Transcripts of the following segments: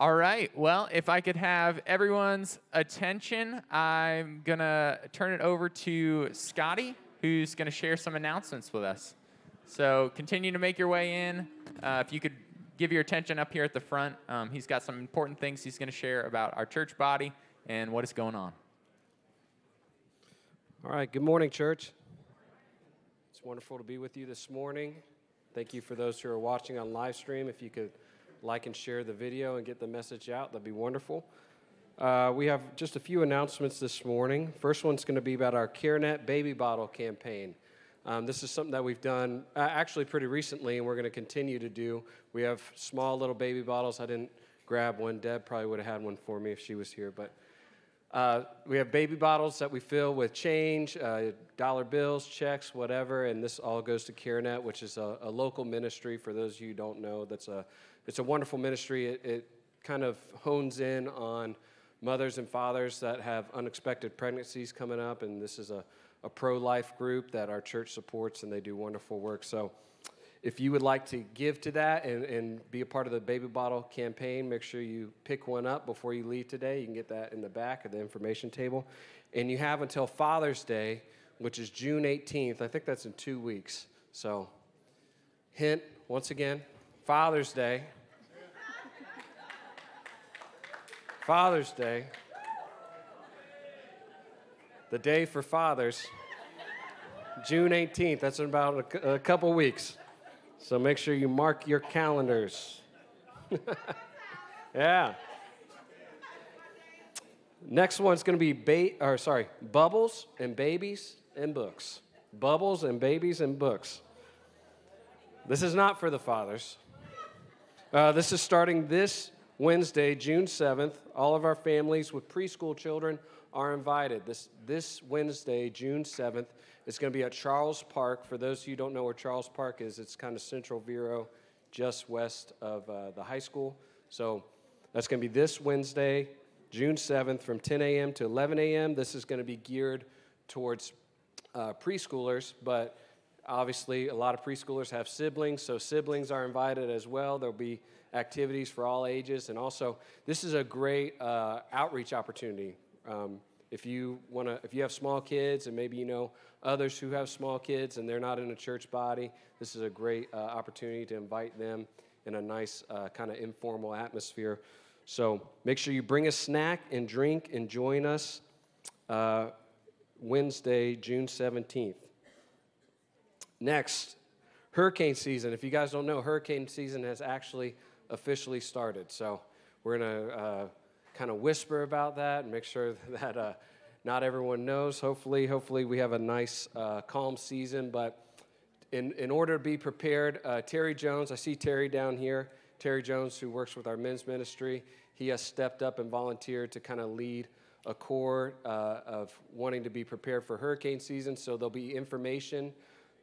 All right. Well, if I could have everyone's attention, I'm going to turn it over to Scotty, who's going to share some announcements with us. So continue to make your way in. Uh, if you could give your attention up here at the front, um, he's got some important things he's going to share about our church body and what is going on. All right. Good morning, church. It's wonderful to be with you this morning. Thank you for those who are watching on live stream. If you could like and share the video and get the message out, that'd be wonderful. Uh, we have just a few announcements this morning. First one's going to be about our CareNet baby bottle campaign. Um, this is something that we've done uh, actually pretty recently, and we're going to continue to do. We have small little baby bottles. I didn't grab one. Deb probably would have had one for me if she was here, but uh, we have baby bottles that we fill with change, uh, dollar bills, checks, whatever, and this all goes to CareNet, which is a, a, local ministry. For those of you who don't know, that's a it's a wonderful ministry. It, it kind of hones in on mothers and fathers that have unexpected pregnancies coming up, and this is a, a pro-life group that our church supports, and they do wonderful work. So if you would like to give to that and, and be a part of the baby bottle campaign, make sure you pick one up before you leave today. You can get that in the back of the information table. And you have until Father's Day, which is June 18th. I think that's in two weeks. So, hint once again Father's Day. Father's Day. The day for fathers. June 18th. That's in about a, a couple weeks. So make sure you mark your calendars. yeah. Next one's going to be ba- or sorry, bubbles and babies and books. Bubbles and babies and books. This is not for the fathers. Uh, this is starting this Wednesday, June 7th. All of our families with preschool children are invited. This, this Wednesday, June 7th, it's going to be at Charles Park. For those of you who don't know where Charles Park is, it's kind of central Vero, just west of uh, the high school. So that's going to be this Wednesday, June 7th, from 10 a.m. to 11 a.m. This is going to be geared towards uh, preschoolers, but obviously a lot of preschoolers have siblings, so siblings are invited as well. There'll be activities for all ages, and also this is a great uh, outreach opportunity. Um, if you want to, if you have small kids and maybe you know others who have small kids and they're not in a church body, this is a great uh, opportunity to invite them in a nice uh, kind of informal atmosphere. So make sure you bring a snack and drink and join us uh, Wednesday, June 17th. Next, hurricane season. If you guys don't know, hurricane season has actually officially started. So we're going to uh, kind of whisper about that and make sure that uh, not everyone knows. Hopefully, hopefully we have a nice, uh, calm season. But in, in order to be prepared, uh, Terry Jones, I see Terry down here. Terry Jones, who works with our men's ministry, he has stepped up and volunteered to kind of lead a core uh, of wanting to be prepared for hurricane season. So there'll be information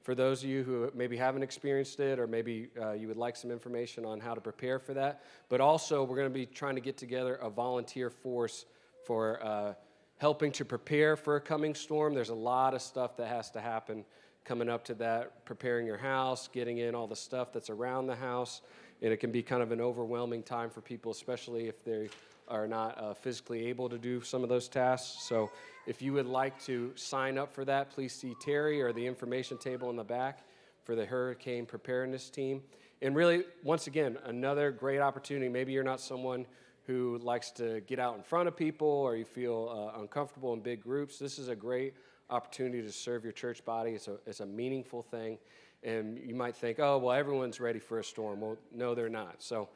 for those of you who maybe haven't experienced it or maybe uh, you would like some information on how to prepare for that. But also, we're going to be trying to get together a volunteer force for uh, helping to prepare for a coming storm. There's a lot of stuff that has to happen coming up to that, preparing your house, getting in all the stuff that's around the house. And it can be kind of an overwhelming time for people, especially if they are not uh, physically able to do some of those tasks. So if you would like to sign up for that, please see Terry or the information table in the back for the hurricane preparedness team. And really, once again, another great opportunity. Maybe you're not someone who likes to get out in front of people or you feel uh, uncomfortable in big groups, this is a great opportunity to serve your church body. It's a, it's a meaningful thing. And you might think, oh, well, everyone's ready for a storm. Well, no, they're not. So,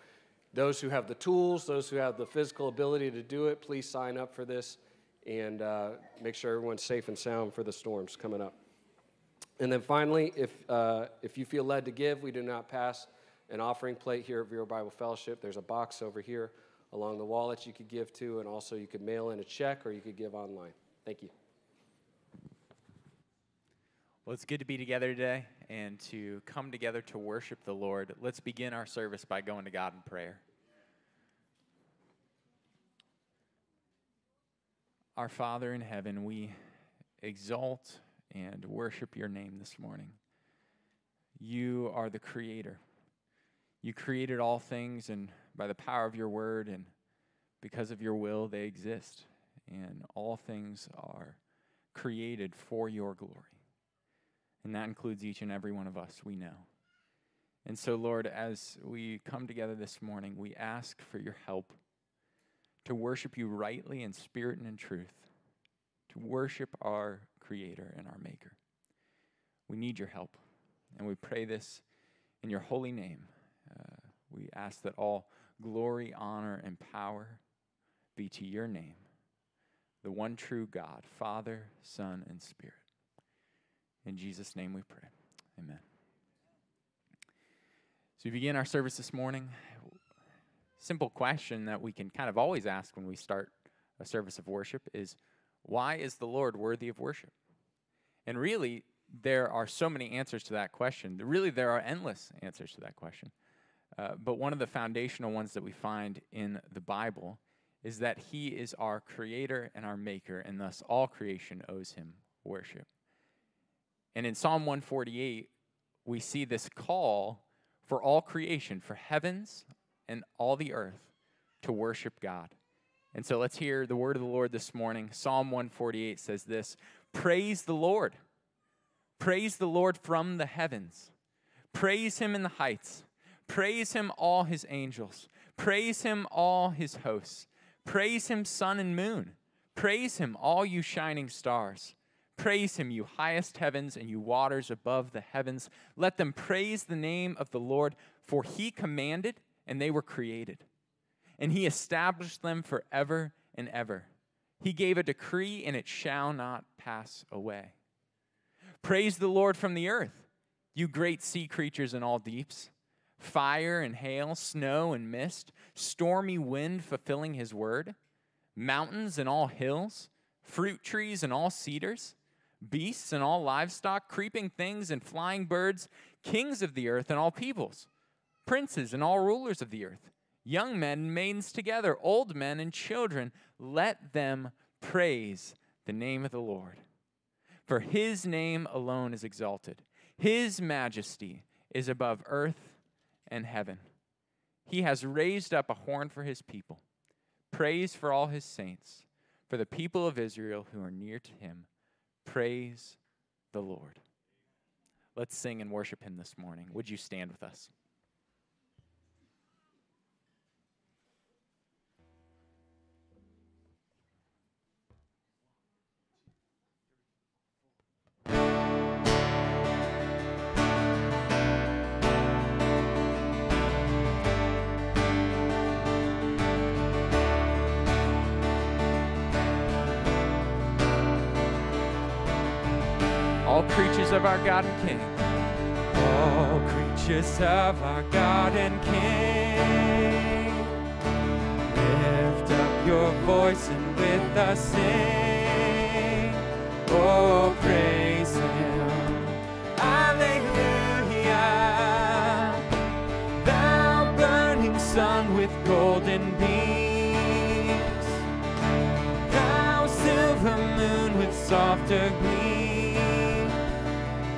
those who have the tools, those who have the physical ability to do it, please sign up for this and uh, make sure everyone's safe and sound for the storms coming up. And then finally, if, uh, if you feel led to give, we do not pass an offering plate here at Vero Bible Fellowship. There's a box over here along the wall that you could give to, and also you could mail in a check or you could give online. Thank you. Well, it's good to be together today and to come together to worship the Lord. Let's begin our service by going to God in prayer. Our Father in heaven, we exalt and worship your name this morning. You are the creator. You created all things, and by the power of your word and because of your will, they exist. And all things are created for your glory. And that includes each and every one of us, we know. And so, Lord, as we come together this morning, we ask for your help to worship you rightly in spirit and in truth, to worship our Creator and our Maker. We need your help, and we pray this in your holy name. Uh, we ask that all glory, honor, and power be to your name, the one true God, Father, Son, and Spirit. In Jesus' name we pray. Amen. So we begin our service this morning. Simple question that we can kind of always ask when we start a service of worship is why is the Lord worthy of worship? And really, there are so many answers to that question. Really, there are endless answers to that question. Uh, but one of the foundational ones that we find in the Bible is that He is our creator and our maker, and thus all creation owes Him worship. And in Psalm 148, we see this call for all creation, for heavens and all the earth to worship God. And so let's hear the word of the Lord this morning. Psalm 148 says this Praise the Lord. Praise the Lord from the heavens. Praise him in the heights. Praise him, all his angels. Praise him, all his hosts. Praise him, sun and moon. Praise him, all you shining stars. Praise him, you highest heavens and you waters above the heavens. Let them praise the name of the Lord, for he commanded and they were created. And he established them forever and ever. He gave a decree and it shall not pass away. Praise the Lord from the earth, you great sea creatures in all deeps. Fire and hail, snow and mist, stormy wind fulfilling his word, mountains and all hills, fruit trees and all cedars beasts and all livestock, creeping things and flying birds, kings of the earth and all peoples, princes and all rulers of the earth, young men and maidens together, old men and children, let them praise the name of the Lord. For his name alone is exalted, his majesty is above earth and heaven. He has raised up a horn for his people, praise for all his saints, for the people of Israel who are near to him. Praise the Lord. Let's sing and worship him this morning. Would you stand with us? All creatures of our God and King. All creatures of our God and King. Lift up your voice and with us sing. Oh, praise Him. Alleluia. Thou burning sun with golden beams. Thou silver moon with softer gleam.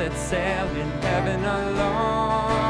That sail in heaven along.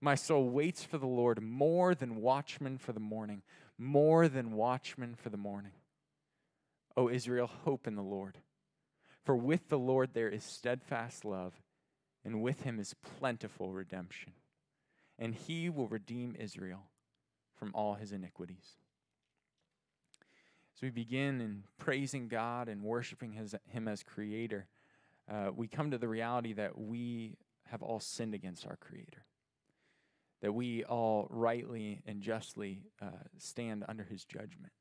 My soul waits for the Lord more than watchmen for the morning, more than watchmen for the morning. O Israel, hope in the Lord. For with the Lord there is steadfast love, and with him is plentiful redemption. And he will redeem Israel from all his iniquities. As we begin in praising God and worshiping his, him as creator, uh, we come to the reality that we have all sinned against our creator, that we all rightly and justly uh, stand under his judgment.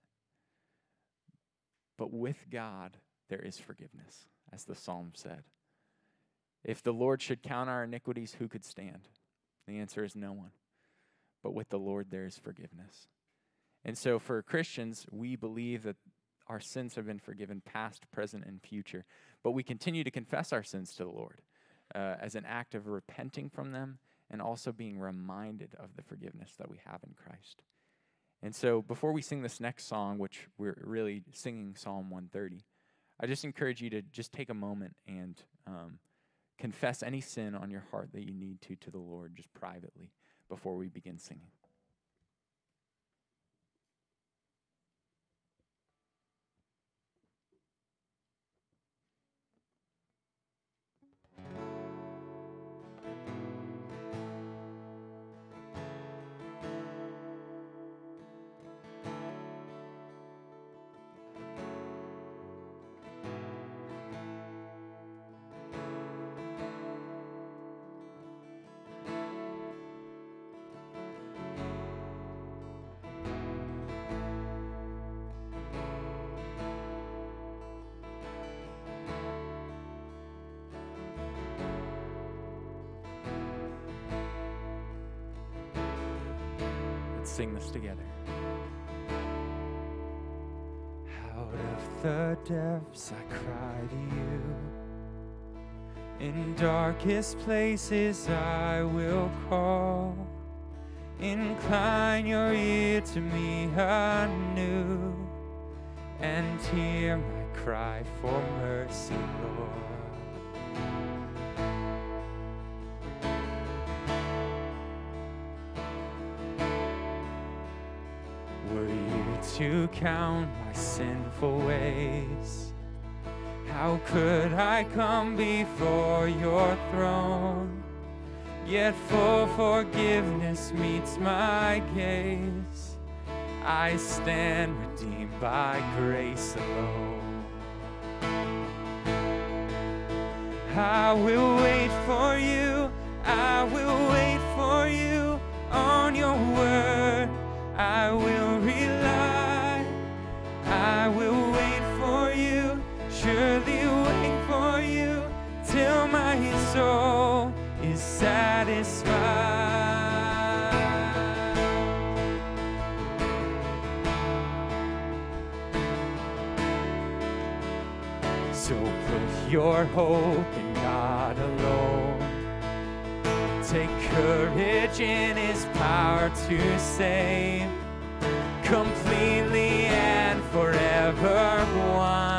But with God, there is forgiveness, as the psalm said. If the Lord should count our iniquities, who could stand? The answer is no one. But with the Lord, there is forgiveness. And so for Christians, we believe that our sins have been forgiven, past, present, and future. But we continue to confess our sins to the Lord uh, as an act of repenting from them and also being reminded of the forgiveness that we have in Christ. And so before we sing this next song, which we're really singing Psalm 130, I just encourage you to just take a moment and um, confess any sin on your heart that you need to to the Lord just privately before we begin singing. Depths I cry to you. In darkest places I will call. Incline your ear to me anew and hear my cry for mercy, Lord. Count my sinful ways? How could I come before your throne? Yet full forgiveness meets my gaze. I stand redeemed by grace alone. I will wait for you. I will wait for you on your word. I will rely. I will wait for you. Surely wait for you till my soul is satisfied. So put your hope in God alone. Take courage in His power to save, completely and forever one.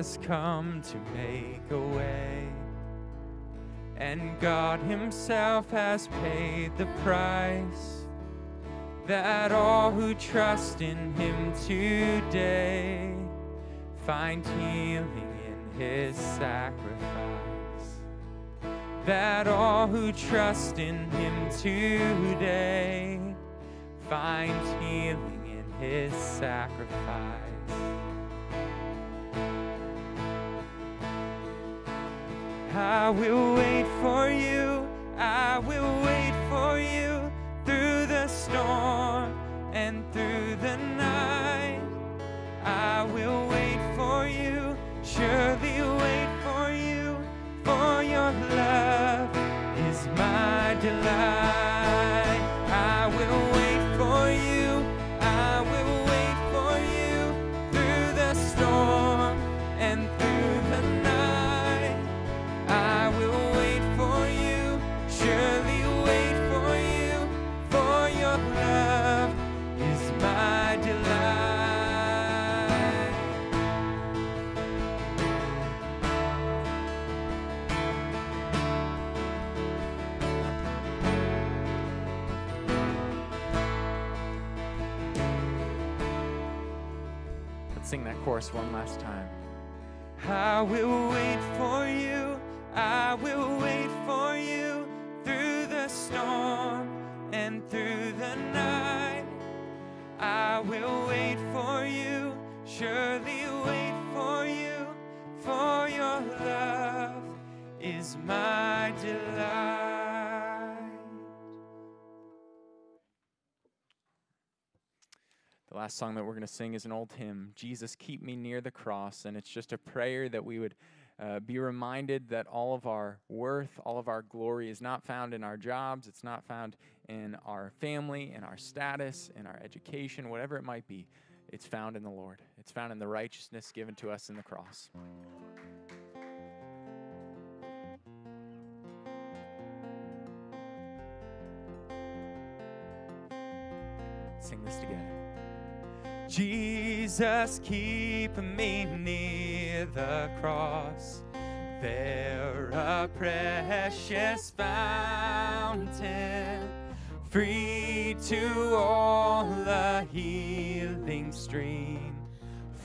Has come to make a way, and God himself has paid the price that all who trust in him today find healing in his sacrifice. That all who trust in him today find healing in his sacrifice. I will wait for you. I will wait for you through the storm and through the night. I will wait for you. Surely wait for you. For your love is my delight. Sing that chorus one last time. I will wait for you. I will wait for you through the storm and through the night. I will wait for you, surely The last song that we're going to sing is an old hymn, Jesus, Keep Me Near the Cross. And it's just a prayer that we would uh, be reminded that all of our worth, all of our glory is not found in our jobs, it's not found in our family, in our status, in our education, whatever it might be. It's found in the Lord, it's found in the righteousness given to us in the cross. Sing this together. Jesus, keep me near the cross. There a precious fountain, free to all a healing stream,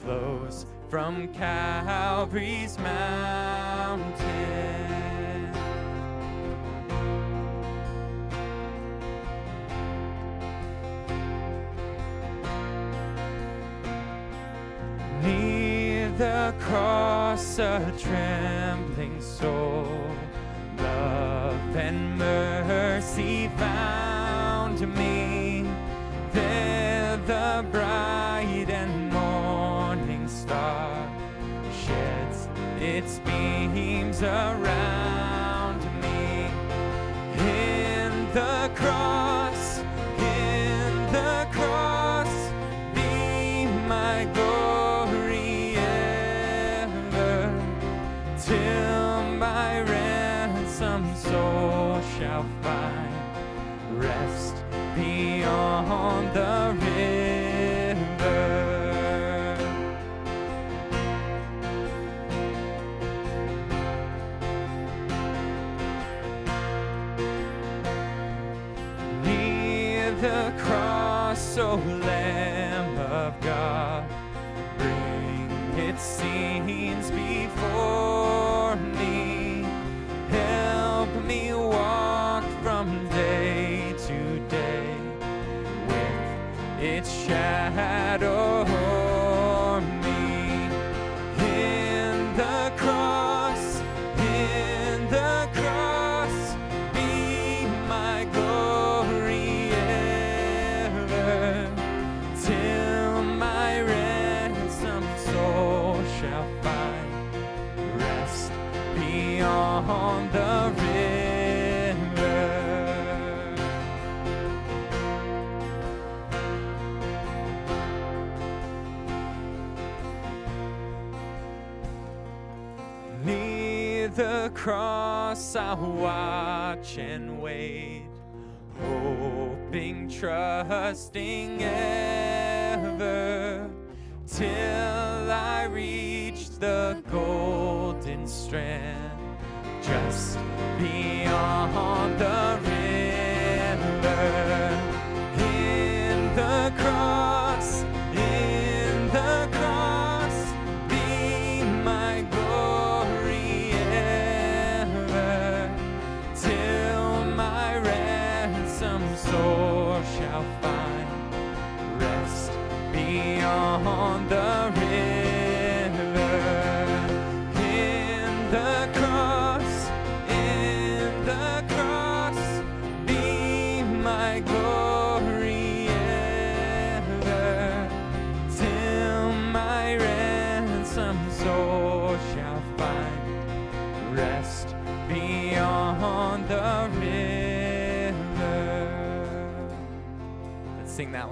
flows from Calvary's mountain. Cross, a trembling soul, love and mercy found me. I'll watch and wait, hoping, trusting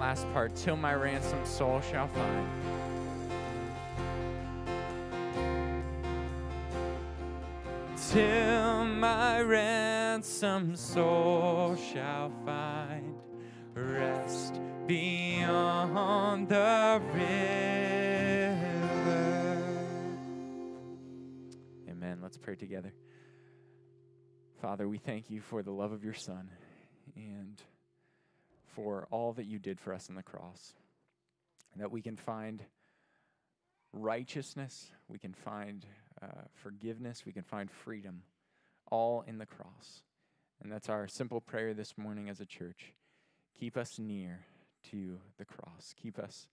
last part. Till my ransomed soul shall find. till my ransomed soul shall find rest beyond the river. Amen. Let's pray together. Father, we thank you for the love of your Son for all that you did for us on the cross. That we can find righteousness, we can find uh, forgiveness, we can find freedom, all in the cross. And that's our simple prayer this morning as a church. Keep us near to the cross. Keep us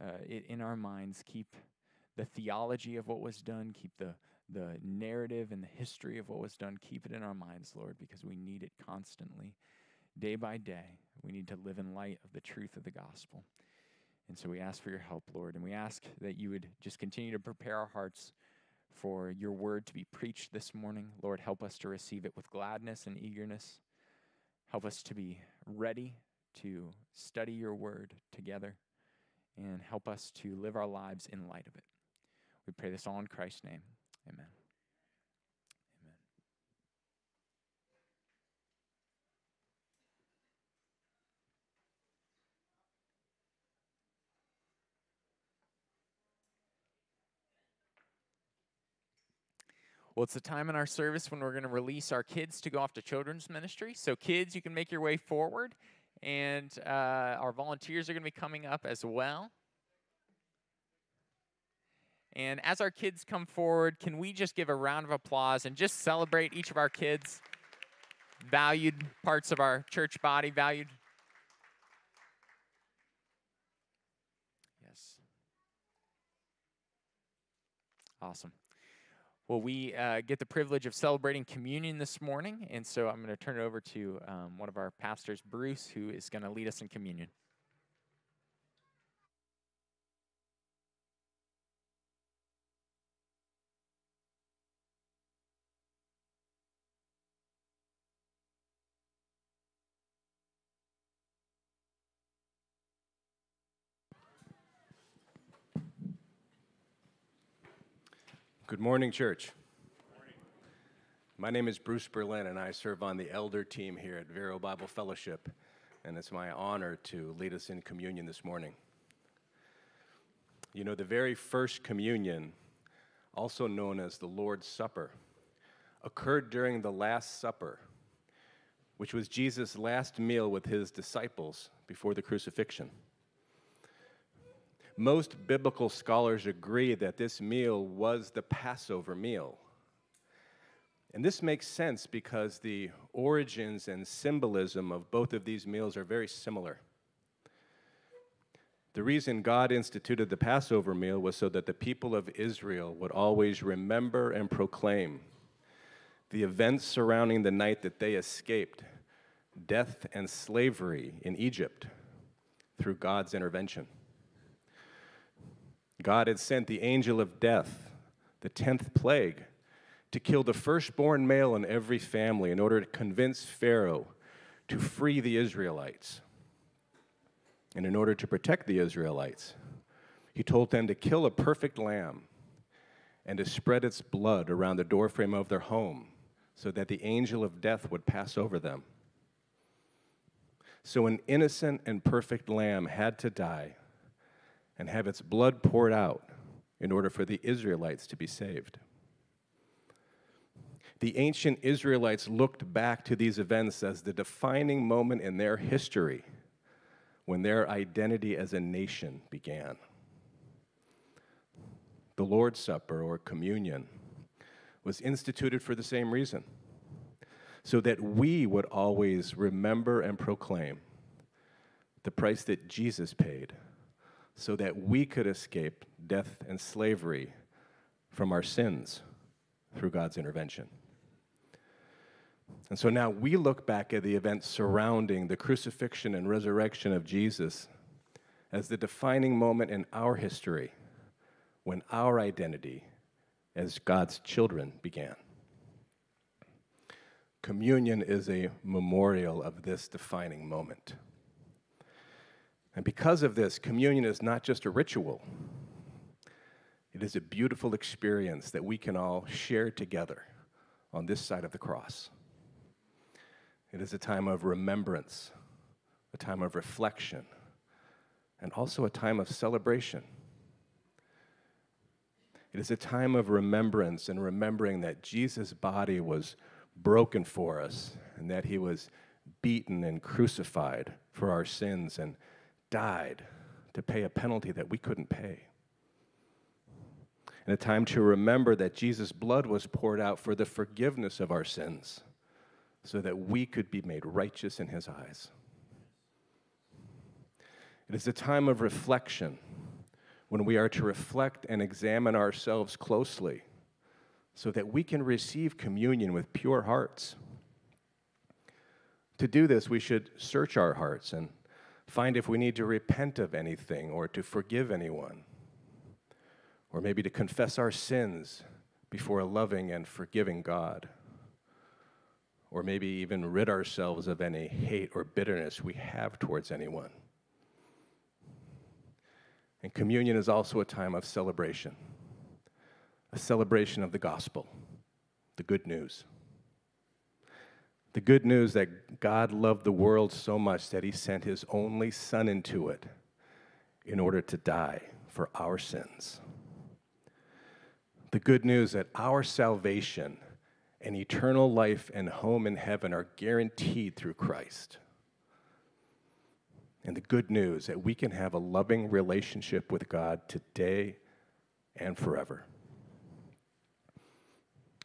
uh, in our minds. Keep the theology of what was done. Keep the the narrative and the history of what was done. Keep it in our minds, Lord, because we need it constantly, day by day. We need to live in light of the truth of the gospel. And so we ask for your help, Lord, and we ask that you would just continue to prepare our hearts for your word to be preached this morning. Lord, help us to receive it with gladness and eagerness. Help us to be ready to study your word together and help us to live our lives in light of it. We pray this all in Christ's name. Amen. Well, it's the time in our service when we're going to release our kids to go off to children's ministry. So, kids, you can make your way forward, and uh, our volunteers are going to be coming up as well. And as our kids come forward, can we just give a round of applause and just celebrate each of our kids? Valued parts of our church body, valued. Yes. Awesome. Well, we uh, get the privilege of celebrating communion this morning, and so I'm going to turn it over to um, one of our pastors, Bruce, who is going to lead us in communion. Good morning, church. My name is Bruce Berlin, and I serve on the elder team here at Vero Bible Fellowship, and it's my honor to lead us in communion this morning. You know, the very first communion, also known as the Lord's Supper, occurred during the Last Supper, which was Jesus' last meal with his disciples before the crucifixion. Most biblical scholars agree that this meal was the Passover meal. And this makes sense because the origins and symbolism of both of these meals are very similar. The reason God instituted the Passover meal was so that the people of Israel would always remember and proclaim the events surrounding the night that they escaped death and slavery in Egypt through God's intervention. God had sent the angel of death, the 10th plague, to kill the firstborn male in every family in order to convince Pharaoh to free the Israelites. And in order to protect the Israelites, he told them to kill a perfect lamb and to spread its blood around the doorframe of their home so that the angel of death would pass over them. So an innocent and perfect lamb had to die and have its blood poured out in order for the Israelites to be saved. The ancient Israelites looked back to these events as the defining moment in their history when their identity as a nation began. The Lord's Supper or communion was instituted for the same reason so that we would always remember and proclaim the price that Jesus paid so that we could escape death and slavery from our sins through God's intervention. And so now we look back at the events surrounding the crucifixion and resurrection of Jesus as the defining moment in our history when our identity as God's children began. Communion is a memorial of this defining moment. And because of this, communion is not just a ritual, it is a beautiful experience that we can all share together on this side of the cross. It is a time of remembrance, a time of reflection, and also a time of celebration. It is a time of remembrance and remembering that Jesus' body was broken for us and that he was beaten and crucified for our sins and died to pay a penalty that we couldn't pay. And a time to remember that Jesus' blood was poured out for the forgiveness of our sins so that we could be made righteous in his eyes. It is a time of reflection when we are to reflect and examine ourselves closely so that we can receive communion with pure hearts. To do this, we should search our hearts and find if we need to repent of anything or to forgive anyone, or maybe to confess our sins before a loving and forgiving God or maybe even rid ourselves of any hate or bitterness we have towards anyone. And communion is also a time of celebration, a celebration of the gospel, the good news. The good news that God loved the world so much that he sent his only Son into it in order to die for our sins. The good news that our salvation and eternal life and home in heaven are guaranteed through Christ. And the good news that we can have a loving relationship with God today and forever.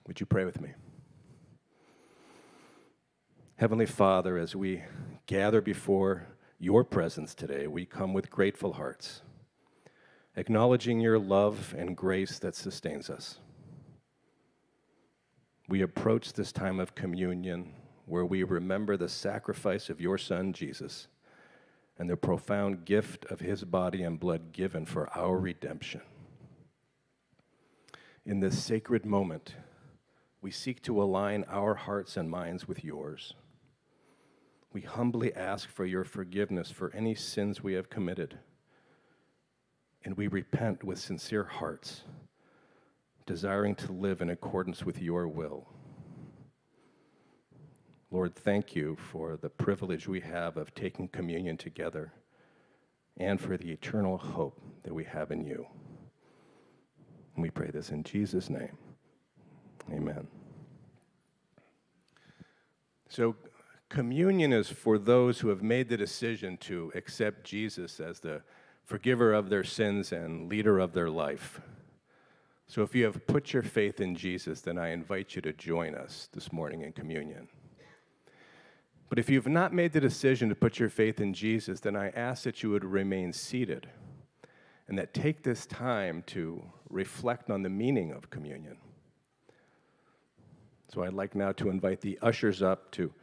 Would you pray with me? Heavenly Father, as we gather before your presence today, we come with grateful hearts, acknowledging your love and grace that sustains us we approach this time of communion where we remember the sacrifice of your Son, Jesus, and the profound gift of his body and blood given for our redemption. In this sacred moment, we seek to align our hearts and minds with yours. We humbly ask for your forgiveness for any sins we have committed, and we repent with sincere hearts desiring to live in accordance with your will. Lord, thank you for the privilege we have of taking communion together and for the eternal hope that we have in you. And we pray this in Jesus' name. Amen. So, Communion is for those who have made the decision to accept Jesus as the forgiver of their sins and leader of their life. So if you have put your faith in Jesus, then I invite you to join us this morning in communion. But if you've not made the decision to put your faith in Jesus, then I ask that you would remain seated and that take this time to reflect on the meaning of communion. So I'd like now to invite the ushers up to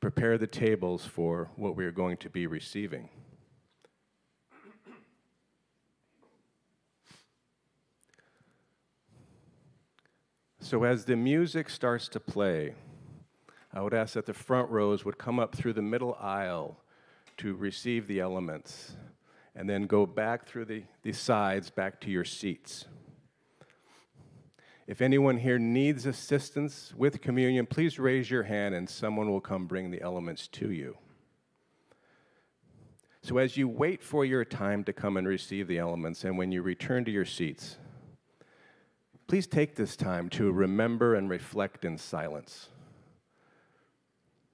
prepare the tables for what we are going to be receiving. So, as the music starts to play, I would ask that the front rows would come up through the middle aisle to receive the elements and then go back through the, the sides back to your seats. If anyone here needs assistance with communion, please raise your hand and someone will come bring the elements to you. So, as you wait for your time to come and receive the elements, and when you return to your seats, please take this time to remember and reflect in silence.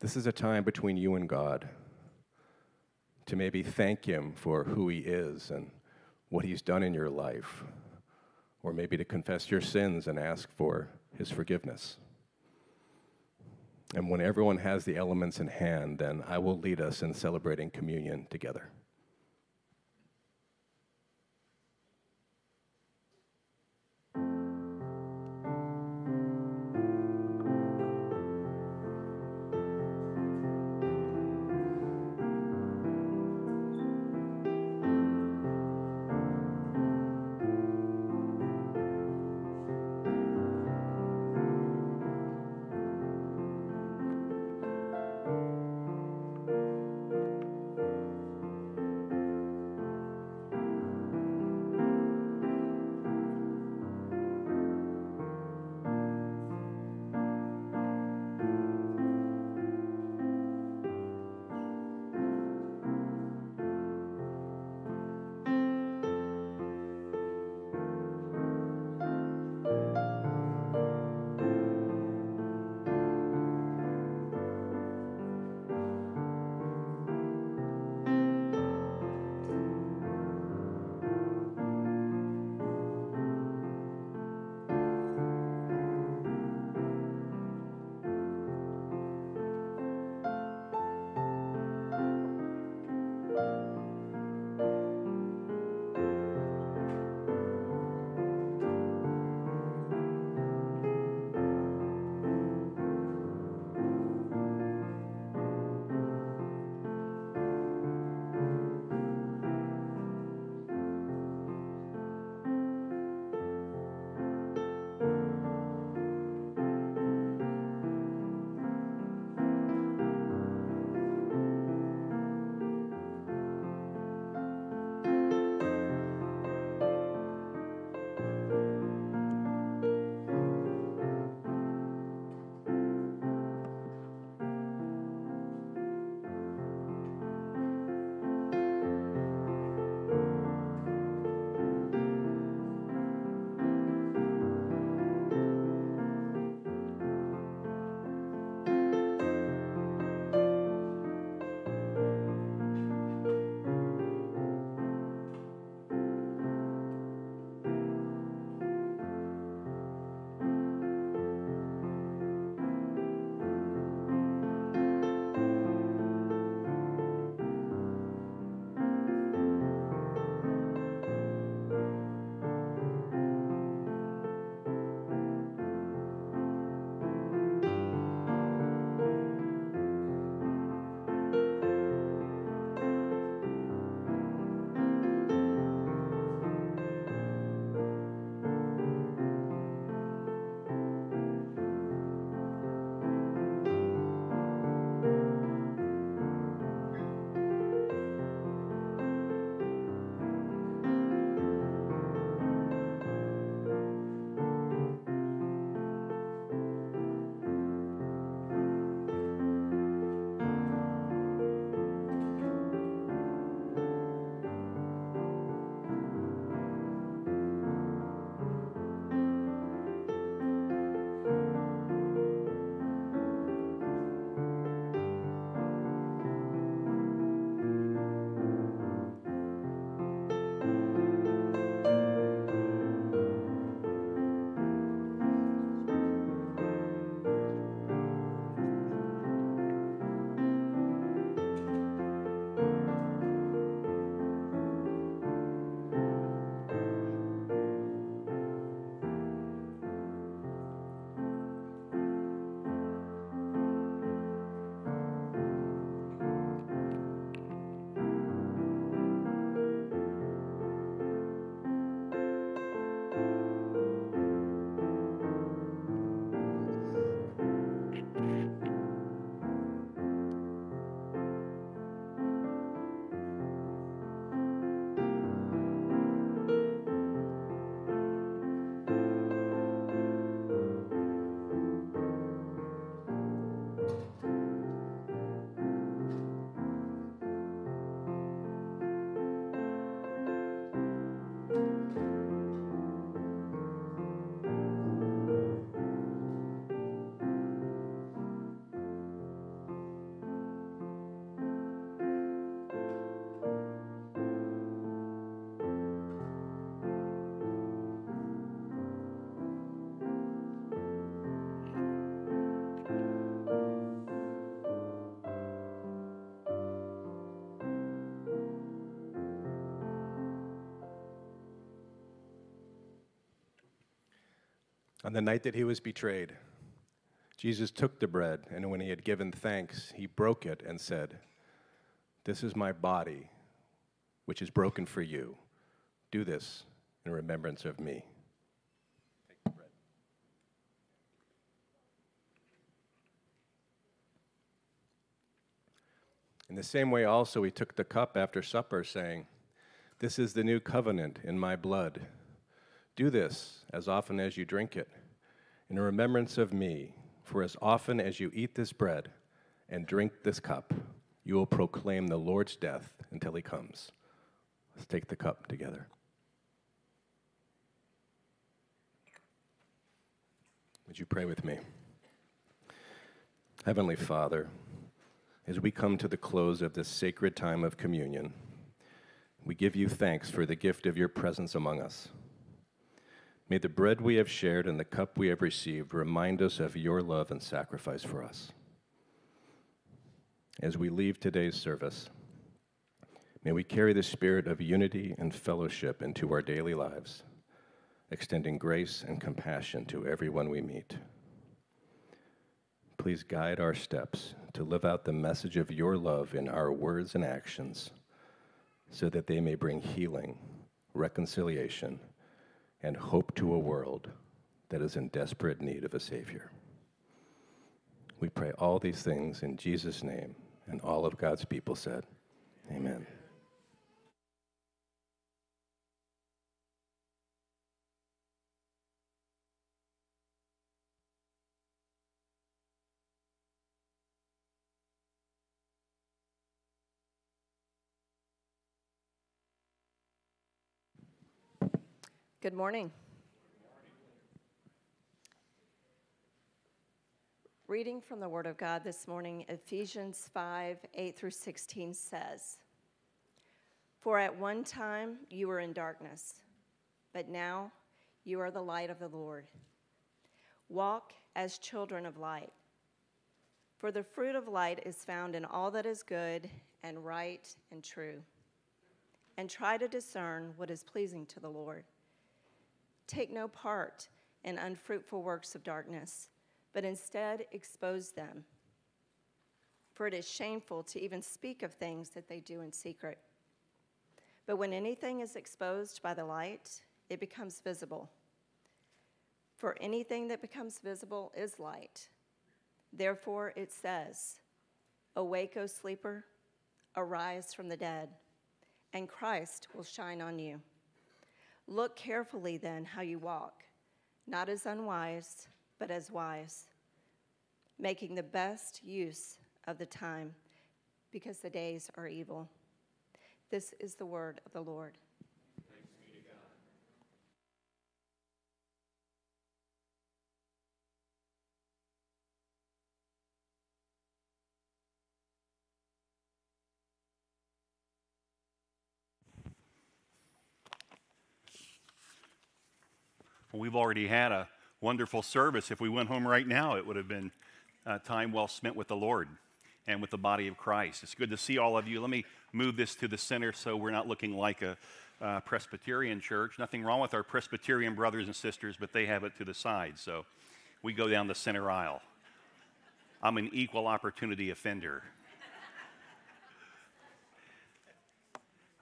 This is a time between you and God to maybe thank Him for who He is and what He's done in your life, or maybe to confess your sins and ask for His forgiveness. And when everyone has the elements in hand, then I will lead us in celebrating communion together. On the night that he was betrayed, Jesus took the bread, and when he had given thanks, he broke it and said, This is my body, which is broken for you. Do this in remembrance of me. In the same way, also, he took the cup after supper, saying, This is the new covenant in my blood. Do this as often as you drink it, in remembrance of me. For as often as you eat this bread and drink this cup, you will proclaim the Lord's death until he comes. Let's take the cup together. Would you pray with me? Heavenly Father, as we come to the close of this sacred time of communion, we give you thanks for the gift of your presence among us. May the bread we have shared and the cup we have received remind us of your love and sacrifice for us. As we leave today's service, may we carry the spirit of unity and fellowship into our daily lives, extending grace and compassion to everyone we meet. Please guide our steps to live out the message of your love in our words and actions so that they may bring healing, reconciliation, and hope to a world that is in desperate need of a Savior. We pray all these things in Jesus' name, and all of God's people said, Amen. Good morning. Reading from the Word of God this morning, Ephesians 5 8 through 16 says, For at one time you were in darkness, but now you are the light of the Lord. Walk as children of light. For the fruit of light is found in all that is good and right and true. And try to discern what is pleasing to the Lord. Take no part in unfruitful works of darkness, but instead expose them. For it is shameful to even speak of things that they do in secret. But when anything is exposed by the light, it becomes visible. For anything that becomes visible is light. Therefore it says, Awake, O sleeper, arise from the dead, and Christ will shine on you. Look carefully then how you walk, not as unwise, but as wise, making the best use of the time, because the days are evil. This is the word of the Lord. We've already had a wonderful service. If we went home right now, it would have been uh, time well spent with the Lord and with the body of Christ. It's good to see all of you. Let me move this to the center so we're not looking like a uh, Presbyterian church. Nothing wrong with our Presbyterian brothers and sisters, but they have it to the side. So we go down the center aisle. I'm an equal opportunity offender.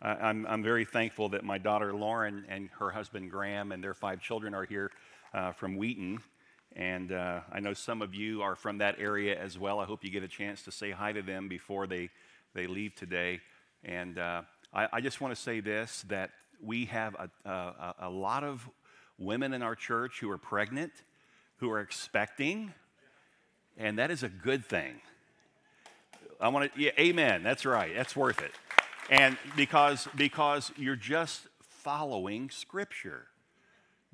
I'm, I'm very thankful that my daughter Lauren and her husband Graham and their five children are here uh, from Wheaton. And uh, I know some of you are from that area as well. I hope you get a chance to say hi to them before they, they leave today. And uh, I, I, just want to say this that we have a, a, a lot of women in our church who are pregnant, who are expecting, and that is a good thing. I want to, yeah, amen. That's right. That's worth it and because because you're just following scripture.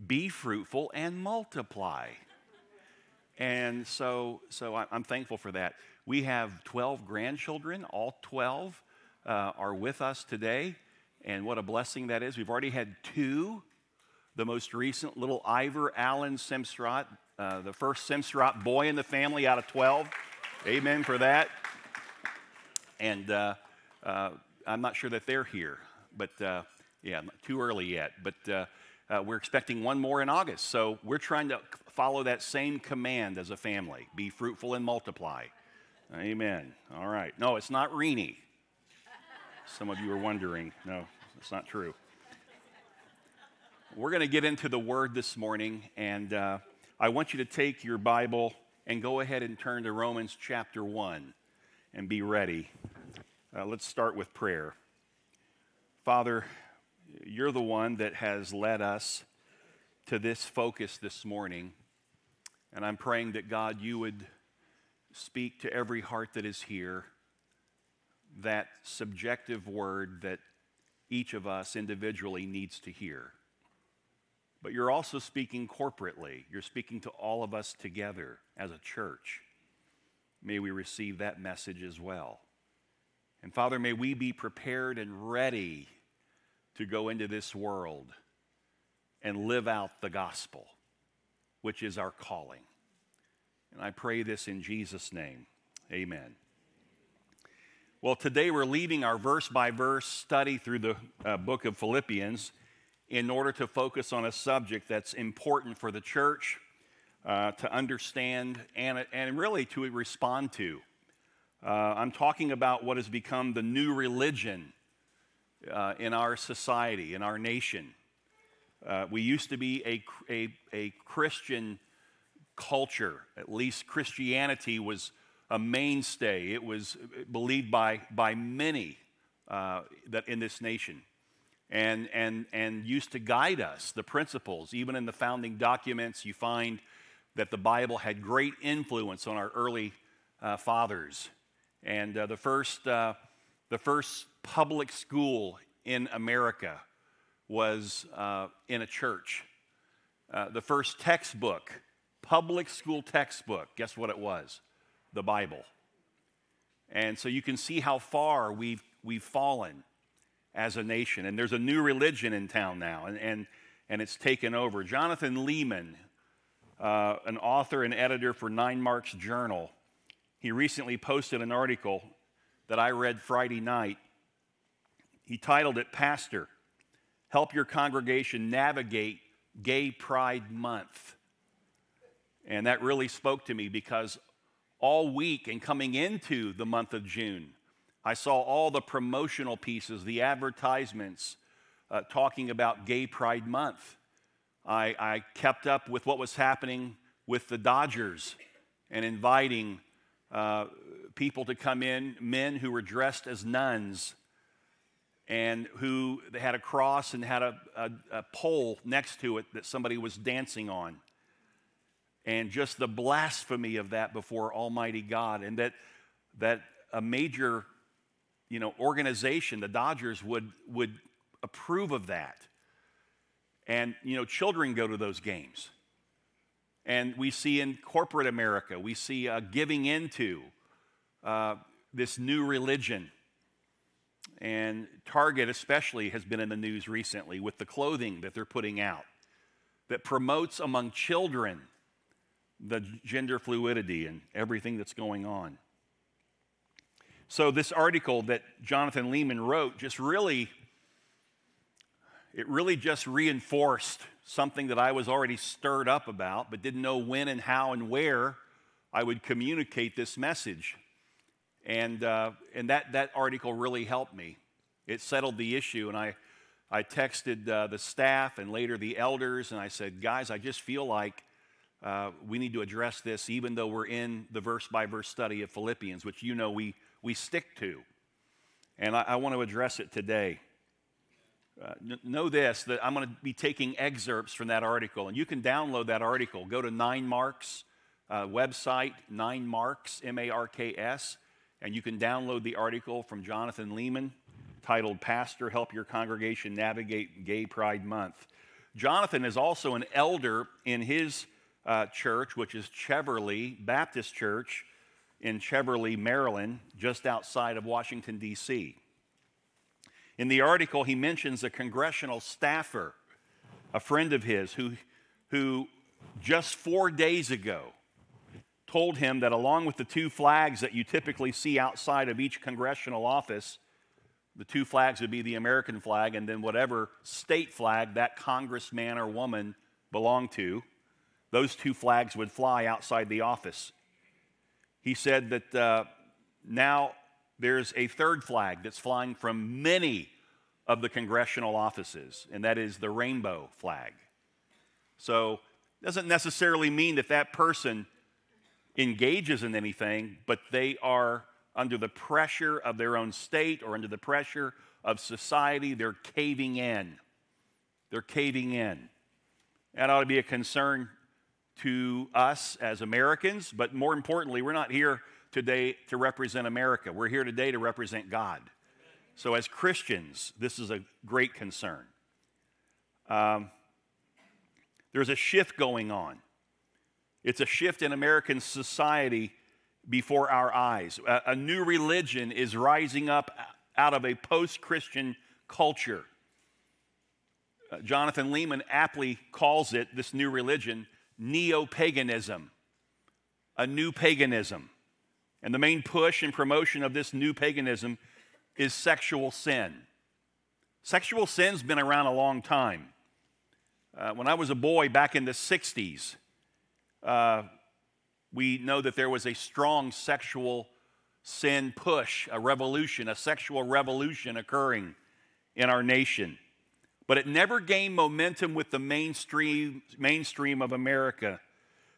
Be fruitful and multiply. And so so i'm thankful for that. We have 12 grandchildren. All 12 uh, are with us today. And what a blessing that is. We've already had two. The most recent little ivor allen simstrot uh, the first simstrot boy in the family out of 12 amen for that. And uh, uh I'm not sure that they're here, but uh, yeah, too early yet. But uh, uh, we're expecting one more in August. So we're trying to follow that same command as a family be fruitful and multiply. Amen. All right. No, it's not Reenie. Some of you are wondering. No, it's not true. We're going to get into the Word this morning, and uh, I want you to take your Bible and go ahead and turn to Romans chapter 1 and be ready. Uh, let's start with prayer. Father, you're the one that has led us to this focus this morning. And I'm praying that God, you would speak to every heart that is here that subjective word that each of us individually needs to hear. But you're also speaking corporately. You're speaking to all of us together as a church. May we receive that message as well. And Father, may we be prepared and ready to go into this world and live out the gospel, which is our calling. And I pray this in Jesus' name. Amen. Well, today we're leaving our verse by verse study through the uh, book of Philippians in order to focus on a subject that's important for the church uh, to understand and, and really to respond to. Uh, I'm talking about what has become the new religion uh, in our society, in our nation. Uh, we used to be a, a, a Christian culture, at least Christianity was a mainstay. It was believed by, by many uh, that in this nation and, and, and used to guide us, the principles. Even in the founding documents, you find that the Bible had great influence on our early uh, fathers. And uh, the, first, uh, the first public school in America was uh, in a church. Uh, the first textbook, public school textbook, guess what it was? The Bible. And so you can see how far we've, we've fallen as a nation. And there's a new religion in town now, and, and, and it's taken over. Jonathan Leeman, uh, an author and editor for Nine Marks Journal, he recently posted an article that I read Friday night he titled it Pastor, Help Your Congregation Navigate Gay Pride Month. And that really spoke to me because all week and coming into the month of June, I saw all the promotional pieces, the advertisements uh, talking about Gay Pride Month. I, I kept up with what was happening with the Dodgers and inviting uh, people to come in, men who were dressed as nuns and who had a cross and had a, a, a, pole next to it that somebody was dancing on. And just the blasphemy of that before Almighty God, and that, that a major you know, organization, the Dodgers, would, would approve of that. And, you know, children go to those games. And we see in corporate America, we see uh, giving into uh, this new religion and Target, especially, has been in the news recently with the clothing that they're putting out that promotes among children the gender fluidity and everything that's going on. So, this article that Jonathan Leeman wrote just really, it really just reinforced something that I was already stirred up about, but didn't know when and how and where I would communicate this message. And, uh, and that, that article really helped me. It settled the issue. And I, I texted uh, the staff and later the elders, and I said, Guys, I just feel like uh, we need to address this, even though we're in the verse by verse study of Philippians, which you know we, we stick to. And I, I want to address it today. Uh, know this that I'm going to be taking excerpts from that article, and you can download that article. Go to Nine Marks uh, website, Nine Marks, M A R K S, and you can download the article from Jonathan Leeman titled Pastor Help Your Congregation Navigate Gay Pride Month. Jonathan is also an elder in his uh, church, which is Cheverly Baptist Church in Cheverly, Maryland, just outside of Washington, D.C. In the article, he mentions a congressional staffer, a friend of his, who, who just four days ago told him that along with the two flags that you typically see outside of each congressional office, the two flags would be the American flag and then whatever state flag that congressman or woman belonged to. those two flags would fly outside the office. He said that uh, now there's a third flag that's flying from many of the congressional offices, and that is the rainbow flag. So, it doesn't necessarily mean that that person engages in anything, but they are under the pressure of their own state or under the pressure of society, they're caving in. They're caving in. That ought to be a concern to us as Americans, but more importantly, we're not here today to represent America. We're here today to represent God. So, as Christians, this is a great concern. Um, there's a shift going on. It's a shift in American society before our eyes. A, a new religion is rising up out of a post Christian culture. Uh, Jonathan Leeman aptly calls it, this new religion, neo paganism, a new paganism. And the main push and promotion of this new paganism is sexual sin. Sexual sin's been around a long time. Uh, when I was a boy back in the 60s, uh, we know that there was a strong sexual sin push, a revolution, a sexual revolution occurring in our nation. But it never gained momentum with the mainstream, mainstream of America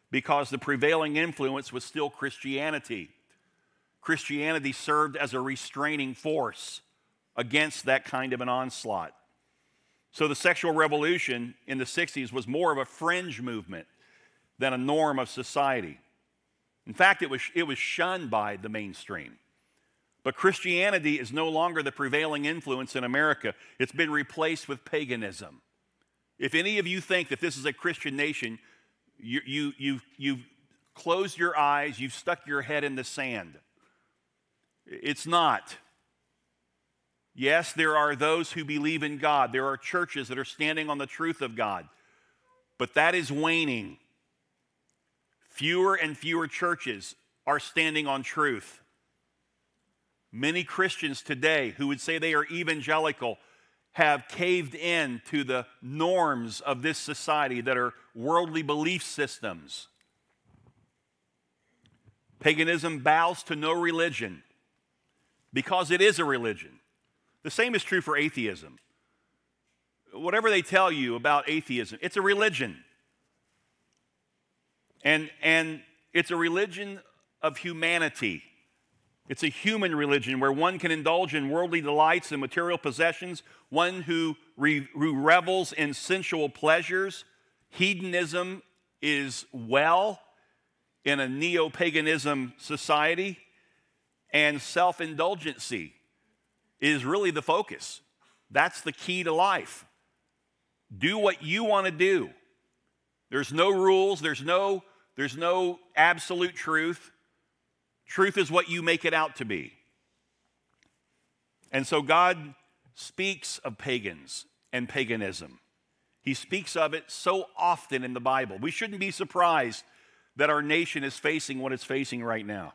because the prevailing influence was still Christianity. Christianity served as a restraining force against that kind of an onslaught. So the sexual revolution in the 60s was more of a fringe movement than a norm of society. In fact, it was, it was shunned by the mainstream. But Christianity is no longer the prevailing influence in America, it's been replaced with paganism. If any of you think that this is a Christian nation, you, you, you've, you've closed your eyes, you've stuck your head in the sand. It's not. Yes, there are those who believe in God. There are churches that are standing on the truth of God. But that is waning. Fewer and fewer churches are standing on truth. Many Christians today who would say they are evangelical have caved in to the norms of this society that are worldly belief systems. Paganism bows to no religion because it is a religion. The same is true for atheism. Whatever they tell you about atheism, it's a religion. And, and it's a religion of humanity. It's a human religion where one can indulge in worldly delights and material possessions, one who, re, who revels in sensual pleasures. Hedonism is well in a neo paganism society, and self indulgency is really the focus. That's the key to life. Do what you want to do. There's no rules, there's no, there's no absolute truth. Truth is what you make it out to be. And so God speaks of pagans and paganism. He speaks of it so often in the Bible. We shouldn't be surprised that our nation is facing what it's facing right now.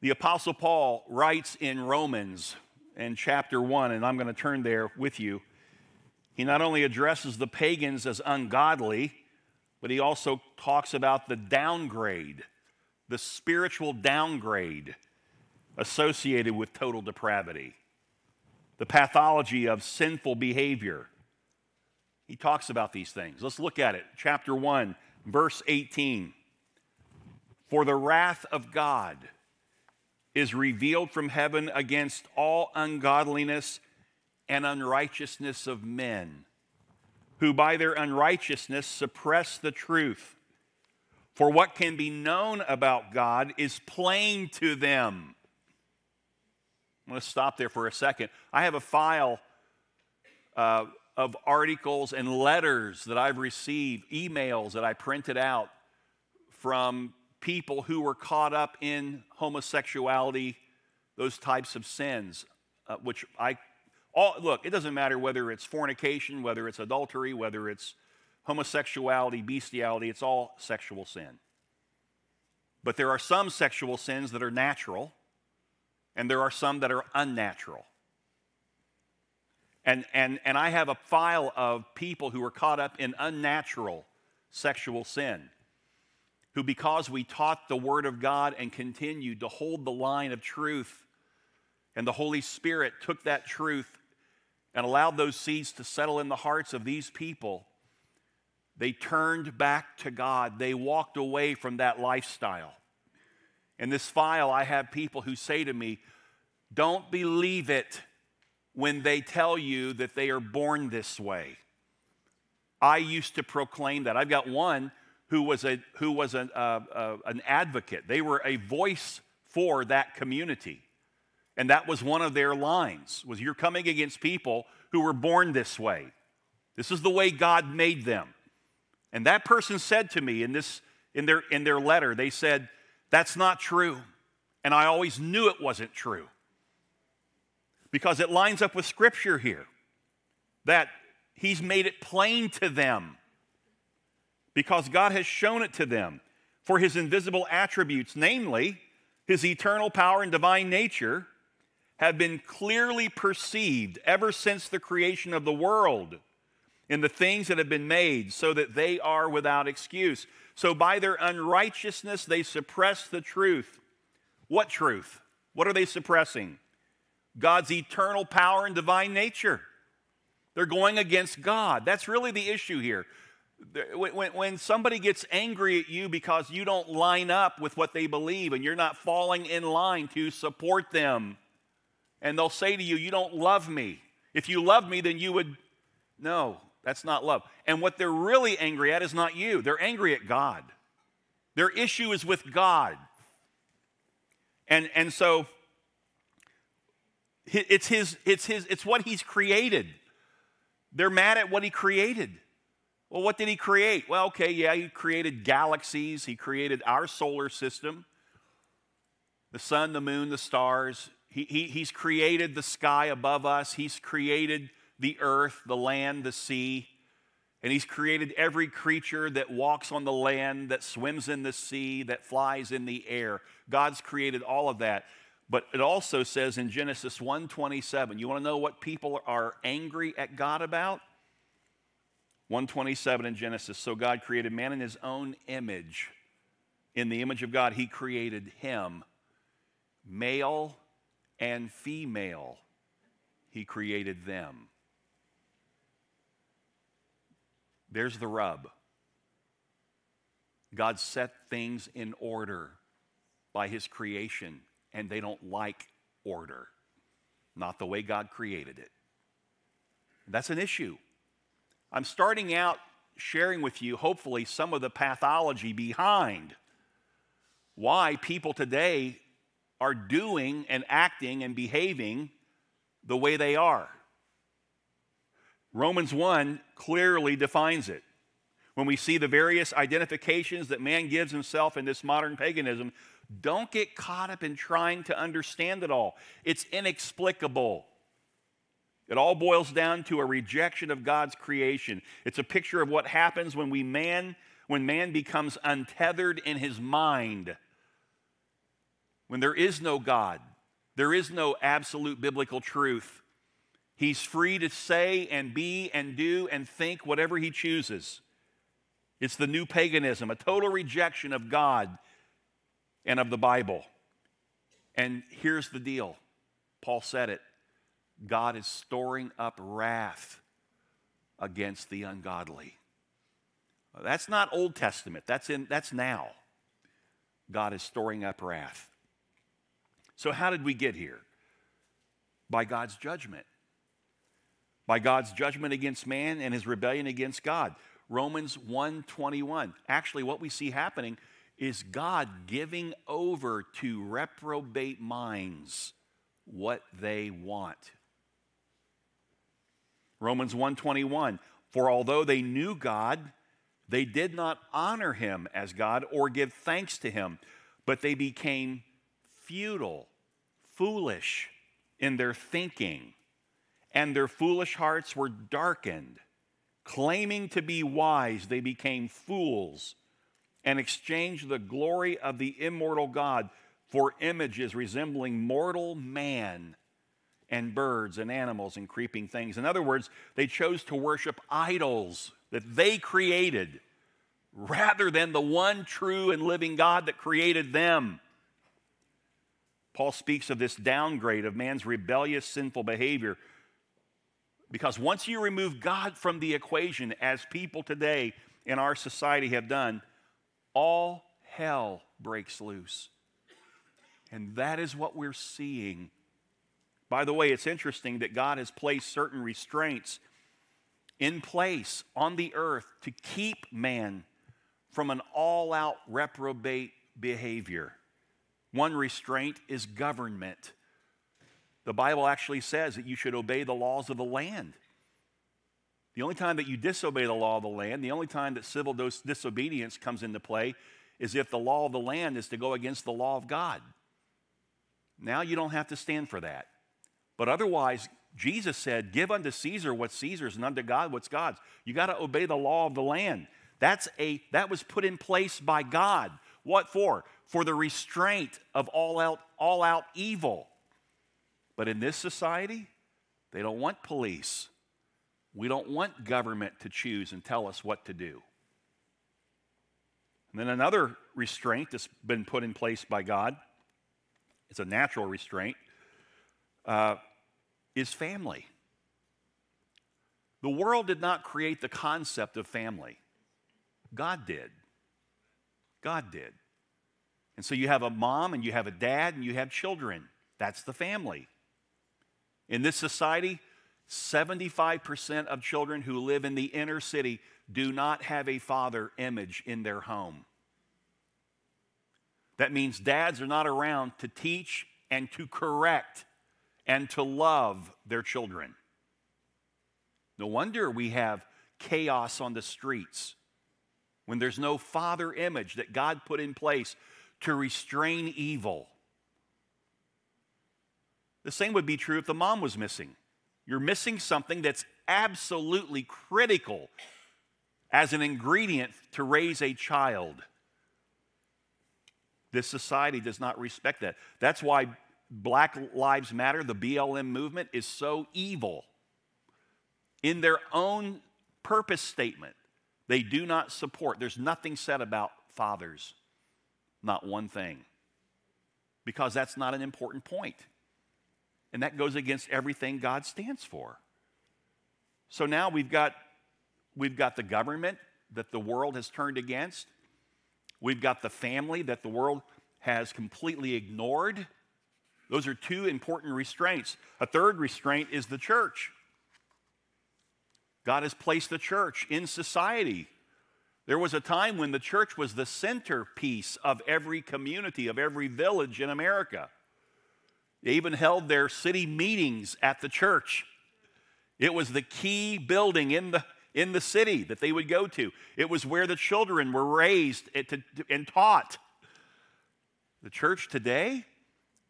The Apostle Paul writes in Romans in chapter 1, and I'm going to turn there with you. He not only addresses the pagans as ungodly, but he also talks about the downgrade, the spiritual downgrade associated with total depravity, the pathology of sinful behavior. He talks about these things. Let's look at it. Chapter 1, verse 18. For the wrath of God is revealed from heaven against all ungodliness and unrighteousness of men, who by their unrighteousness suppress the truth. For what can be known about God is plain to them. I'm going to stop there for a second. I have a file uh, of articles and letters that I've received, emails that I printed out from people who were caught up in homosexuality, those types of sins, uh, which I, all, look, it doesn't matter whether it's fornication, whether it's adultery, whether it's homosexuality, bestiality, it's all sexual sin. But there are some sexual sins that are natural, and there are some that are unnatural. And, and, and I have a file of people who were caught up in unnatural sexual sin, who, because we taught the Word of God and continued to hold the line of truth, and the Holy Spirit took that truth and allowed those seeds to settle in the hearts of these people, they turned back to God. They walked away from that lifestyle. In this file, I have people who say to me, Don't believe it when they tell you that they are born this way. I used to proclaim that. I've got one who was, a, who was an, uh, uh, an advocate, they were a voice for that community. And that was one of their lines was you're coming against people who were born this way. This is the way God made them. And that person said to me in this in their in their letter, they said, that's not true. And I always knew it wasn't true. Because it lines up with scripture here. That he's made it plain to them. Because God has shown it to them for his invisible attributes, namely his eternal power and divine nature have been clearly perceived ever since the creation of the world in the things that have been made, so that they are without excuse. So by their unrighteousness, they suppress the truth. What truth? What are they suppressing? God's eternal power and divine nature. They're going against God. That's really the issue here. When, when, somebody gets angry at you because you don't line up with what they believe and you're not falling in line to support them, and they'll say to you, You don't love me. If you love me, then you would. No, that's not love. And what they're really angry at is not you, they're angry at God. Their issue is with God. And, and so it's his, it's his, it's what he's created. They're mad at what he created. Well, what did he create? Well, okay, yeah, he created galaxies, he created our solar system, the sun, the moon, the stars. He, he, he's created the sky above us, He's created the earth, the land, the sea. And He's created every creature that walks on the land, that swims in the sea, that flies in the air. God's created all of that. But it also says in Genesis 1:27, you want to know what people are angry at God about? 127 in Genesis. So God created man in his own image. In the image of God, he created him. Male and female, he created them. There's the rub. God set things in order by his creation, and they don't like order, not the way God created it. That's an issue. I'm starting out sharing with you, hopefully, some of the pathology behind why people today are doing and acting and behaving the way they are. Romans 1 clearly defines it. When we see the various identifications that man gives himself in this modern paganism, don't get caught up in trying to understand it all. It's inexplicable. It all boils down to a rejection of God's creation. It's a picture of what happens when we man when man becomes untethered in his mind when there is no God, there is no absolute biblical truth. He's free to say and be and do and think whatever he chooses. It's the new paganism, a total rejection of God and of the Bible. And here's the deal Paul said it God is storing up wrath against the ungodly. That's not Old Testament, that's, in, that's now. God is storing up wrath. So, how did we get here? By God's judgment. By God's judgment against man and his rebellion against God. Romans 1:21. Actually, what we see happening is God giving over to reprobate minds what they want. Romans 1:21. For although they knew God, they did not honor him as God or give thanks to him, but they became futile, foolish in their thinking, and their foolish hearts were darkened. Claiming to be wise, they became fools and exchanged the glory of the immortal God for images resembling mortal man and birds and animals and creeping things. In other words, they chose to worship idols that they created rather than the one true and living God that created them. Paul speaks of this downgrade of man's rebellious, sinful behavior because once you remove God from the equation, as people today in our society have done, all hell breaks loose. And that is what we're seeing. By the way, it's interesting that God has placed certain restraints in place on the earth to keep man from an all out reprobate behavior. One restraint is government. The Bible actually says that you should obey the laws of the land. The only time that you disobey the law of the land, the only time that civil dis- disobedience comes into play, is if the law of the land is to go against the law of God. Now you don't have to stand for that. But otherwise, Jesus said, Give unto Caesar what's Caesar's and unto God what's God's. You got to obey the law of the land. That's a that was put in place by God. What for? For the restraint of all out, all out evil. But in this society, they don't want police. We don't want government to choose and tell us what to do. And then another restraint that's been put in place by God, it's a natural restraint, uh, is family. The world did not create the concept of family, God did. God did. And so you have a mom and you have a dad and you have children. That's the family. In this society, 75% of children who live in the inner city do not have a father image in their home. That means dads are not around to teach and to correct and to love their children. No wonder we have chaos on the streets when there's no father image that God put in place to restrain evil. The same would be true if the mom was missing. You're missing something that's absolutely critical as an ingredient to raise a child. This society does not respect that. That's why Black Lives Matter, the BLM movement, is so evil. In their own purpose statement, they do not support, there's nothing said about fathers, not one thing, because that's not an important point. And that goes against everything God stands for. So now we've got, we've got the government that the world has turned against. We've got the family that the world has completely ignored. Those are two important restraints. A third restraint is the church. God has placed the church in society. There was a time when the church was the centerpiece of every community, of every village in America. They even held their city meetings at the church. It was the key building in the, in the city that they would go to. It was where the children were raised and taught. The church today,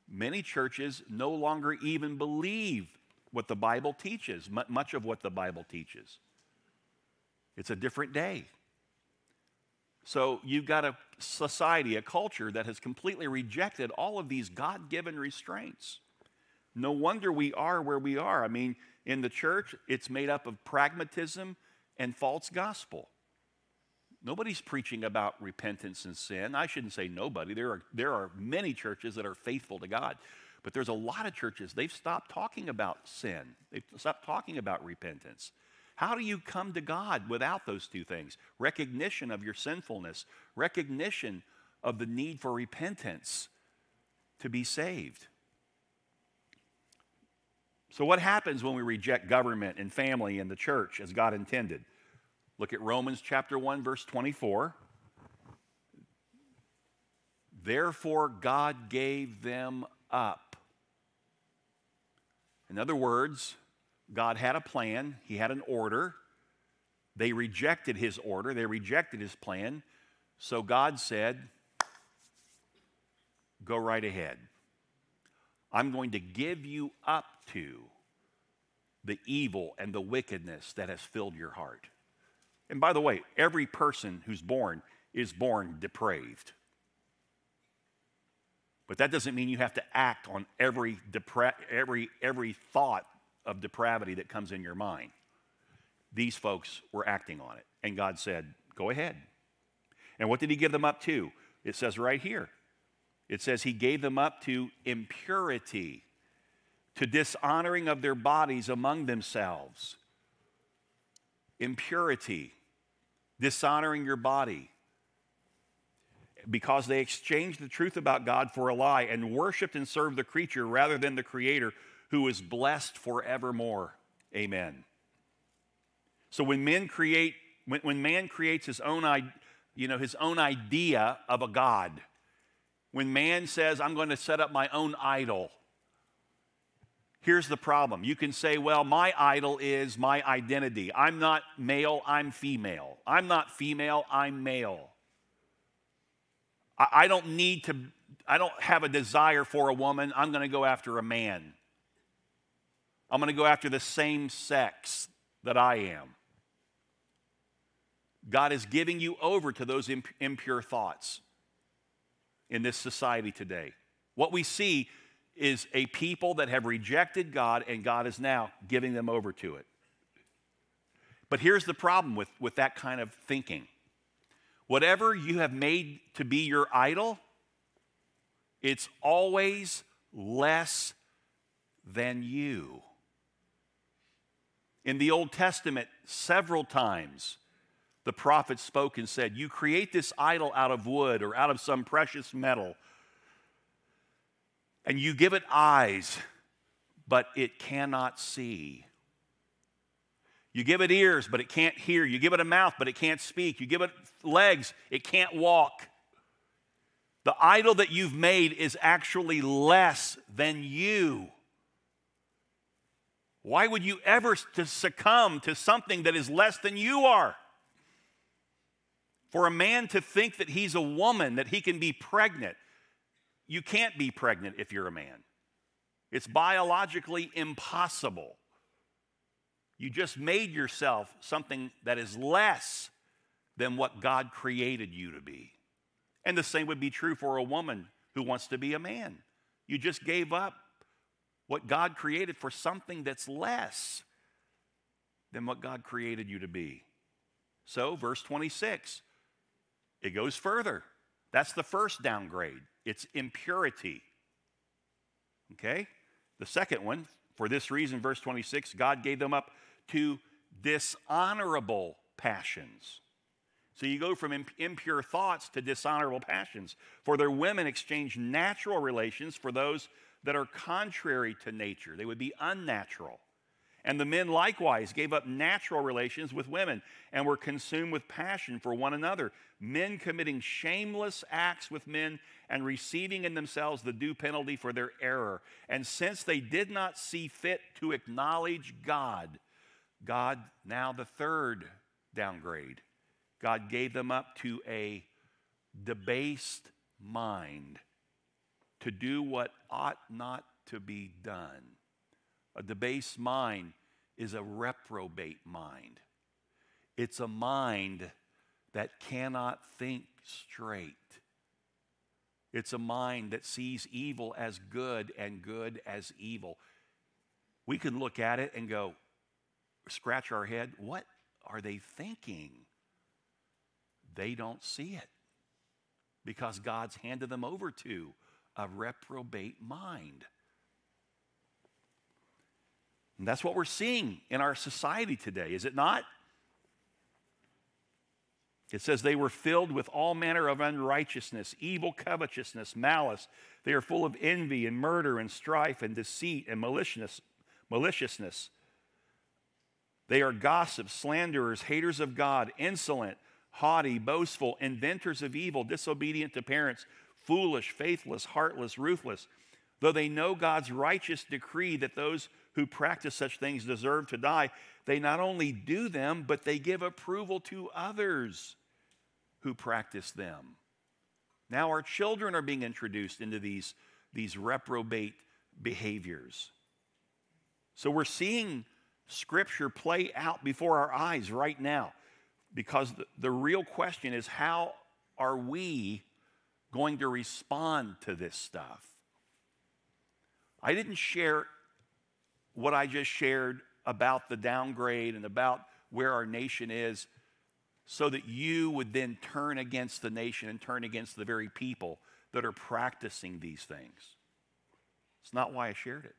many churches no longer even believe what the Bible teaches, much of what the Bible teaches. It's a different day. So you've got a society, a culture that has completely rejected all of these God given restraints. No wonder we are where we are. I mean, in the church, it's made up of pragmatism and false gospel. Nobody's preaching about repentance and sin. I shouldn't say nobody. There are, there are many churches that are faithful to God. But there's a lot of churches, they've stopped talking about sin, they've stopped talking about repentance. How do you come to God without those two things? Recognition of your sinfulness, recognition of the need for repentance to be saved. So, what happens when we reject government and family and the church as God intended? Look at Romans chapter 1, verse 24. Therefore, God gave them up. In other words, God had a plan, He had an order. They rejected His order, they rejected His plan. So God said, Go right ahead. I'm going to give you up to the evil and the wickedness that has filled your heart. And by the way, every person who's born is born depraved. But that doesn't mean you have to act on every, depra- every, every thought of depravity that comes in your mind. These folks were acting on it. And God said, Go ahead. And what did He give them up to? It says right here. It says He gave them up to impurity, to dishonoring of their bodies among themselves. Impurity, dishonoring your body because they exchanged the truth about God for a lie and worshiped and served the creature rather than the Creator who is blessed forevermore. Amen. So when men create, when, when man creates his own, you know, his own idea of a God, when man says, I'm going to set up my own idol, here's the problem. You can say, well, my idol is my identity. I'm not male, I'm female. I'm not female, I'm male. I, I don't need to, I don't have a desire for a woman. I'm going to go after a man. I'm going to go after the same sex that I am. God is giving you over to those imp- impure thoughts in this society today. What we see is a people that have rejected God, and God is now giving them over to it. But here's the problem with, with that kind of thinking Whatever you have made to be your idol, it's always less than you. In the Old Testament, several times, the prophet spoke and said, You create this idol out of wood or out of some precious metal, and you give it eyes, but it cannot see. You give it ears, but it can't hear. You give it a mouth, but it can't speak. You give it legs, it can't walk. The idol that you've made is actually less than you. Why would you ever succumb to something that is less than you are? For a man to think that he's a woman, that he can be pregnant, you can't be pregnant if you're a man. It's biologically impossible. You just made yourself something that is less than what God created you to be. And the same would be true for a woman who wants to be a man. You just gave up what God created for something that's less than what God created you to be. So, verse 26, it goes further. That's the first downgrade it's impurity. Okay? The second one, for this reason, verse 26, God gave them up to dishonorable passions. So you go from impure thoughts to dishonorable passions. For their women exchange natural relations for those that are contrary to nature. They would be unnatural. And the men likewise gave up natural relations with women and were consumed with passion for one another, men committing shameless acts with men and receiving in themselves the due penalty for their error. And since they did not see fit to acknowledge God, God, now the third downgrade, God gave them up to a debased mind to do what ought not to be done. A debased mind is a reprobate mind. It's a mind that cannot think straight. It's a mind that sees evil as good and good as evil. We can look at it and go, scratch our head, what are they thinking? They don't see it because God's handed them over to a reprobate mind. And that's what we're seeing in our society today, is it not? It says they were filled with all manner of unrighteousness, evil covetousness, malice. They are full of envy and murder and strife and deceit and maliciousness. maliciousness. They are gossips, slanderers, haters of God, insolent, haughty, boastful, inventors of evil, disobedient to parents, foolish, faithless, heartless, ruthless. Though they know God's righteous decree that those who practice such things deserve to die, they not only do them, but they give approval to others who practice them. Now, our children are being introduced into these, these reprobate behaviors. So, we're seeing Scripture play out before our eyes right now. Because the, the real question is how are we going to respond to this stuff. I didn't share what I just shared about the downgrade and about where our nation is so that you would then turn against the nation and turn against the very people that are practicing these things. It's not why I shared it.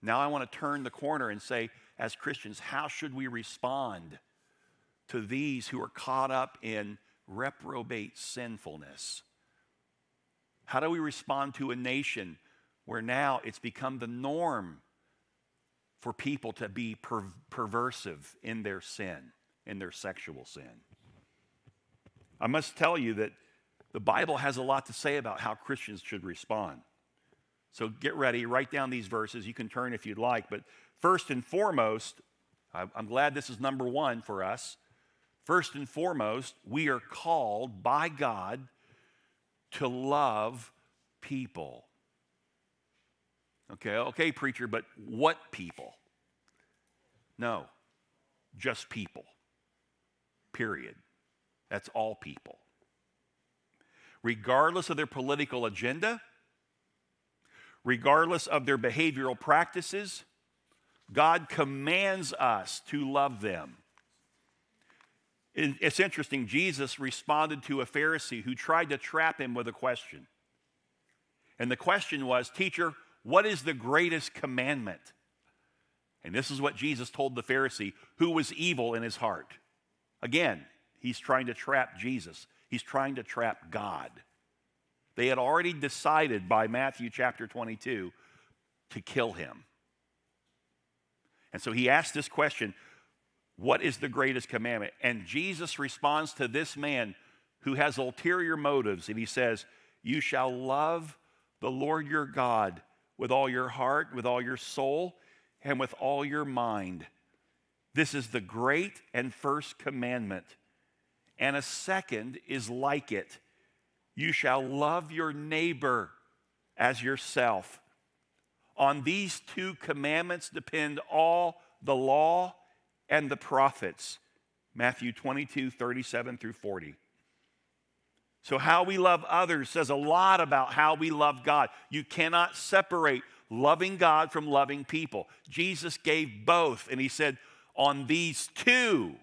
Now I want to turn the corner and say, as Christians, how should we respond to these who are caught up in reprobate sinfulness? How do we respond to a nation where now it's become the norm for people to be per- perversive in their sin, in their sexual sin? I must tell you that the Bible has a lot to say about how Christians should respond. So get ready, write down these verses. You can turn if you'd like. But first and foremost, I'm glad this is number one for us. First and foremost, we are called by God to love people. Okay, okay, preacher, but what people? No, just people. Period. That's all people. Regardless of their political agenda, regardless of their behavioral practices, God commands us to love them. It's interesting, Jesus responded to a Pharisee who tried to trap him with a question. And the question was, Teacher, what is the greatest commandment? And this is what Jesus told the Pharisee who was evil in his heart. Again, he's trying to trap Jesus, he's trying to trap God. They had already decided by Matthew chapter 22 to kill him. And so he asked this question What is the greatest commandment? And Jesus responds to this man who has ulterior motives, and he says, You shall love the Lord your God with all your heart, with all your soul, and with all your mind. This is the great and first commandment. And a second is like it you shall love your neighbor as yourself. On these two commandments depend all the law and the prophets. Matthew 22, 37 through 40. So, how we love others says a lot about how we love God. You cannot separate loving God from loving people. Jesus gave both, and he said, On these two,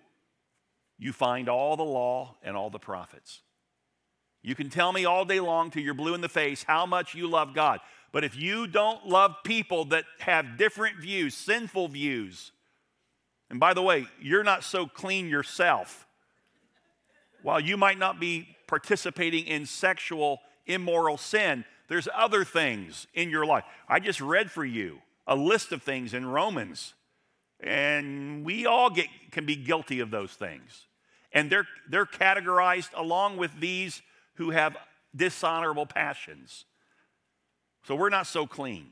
you find all the law and all the prophets. You can tell me all day long till you're blue in the face how much you love God. But if you don't love people that have different views, sinful views, and by the way, you're not so clean yourself. While you might not be participating in sexual immoral sin, there's other things in your life. I just read for you a list of things in Romans, and we all get, can be guilty of those things. And they're, they're categorized along with these who have dishonorable passions. So we're not so clean.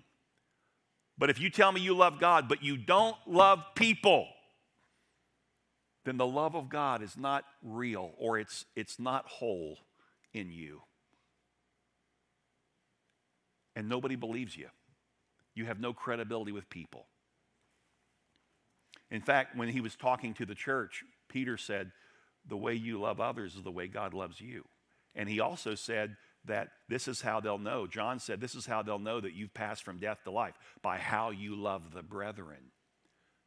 But if you tell me you love God, but you don't love people, then the love of God is not real or it's, it's not whole in you. And nobody believes you. You have no credibility with people. In fact, when he was talking to the church, Peter said, The way you love others is the way God loves you. And he also said that this is how they'll know. John said, This is how they'll know that you've passed from death to life by how you love the brethren.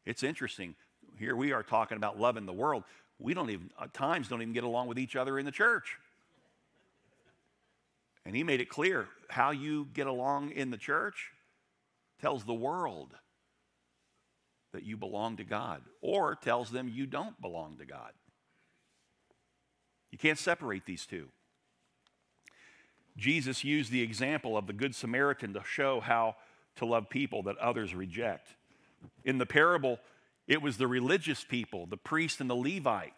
It's interesting. Here we are talking about loving the world. We don't even, at times, don't even get along with each other in the church. And he made it clear how you get along in the church tells the world that you belong to God or tells them you don't belong to God. You can't separate these two. Jesus used the example of the Good Samaritan to show how to love people that others reject. In the parable, it was the religious people, the priest and the Levite.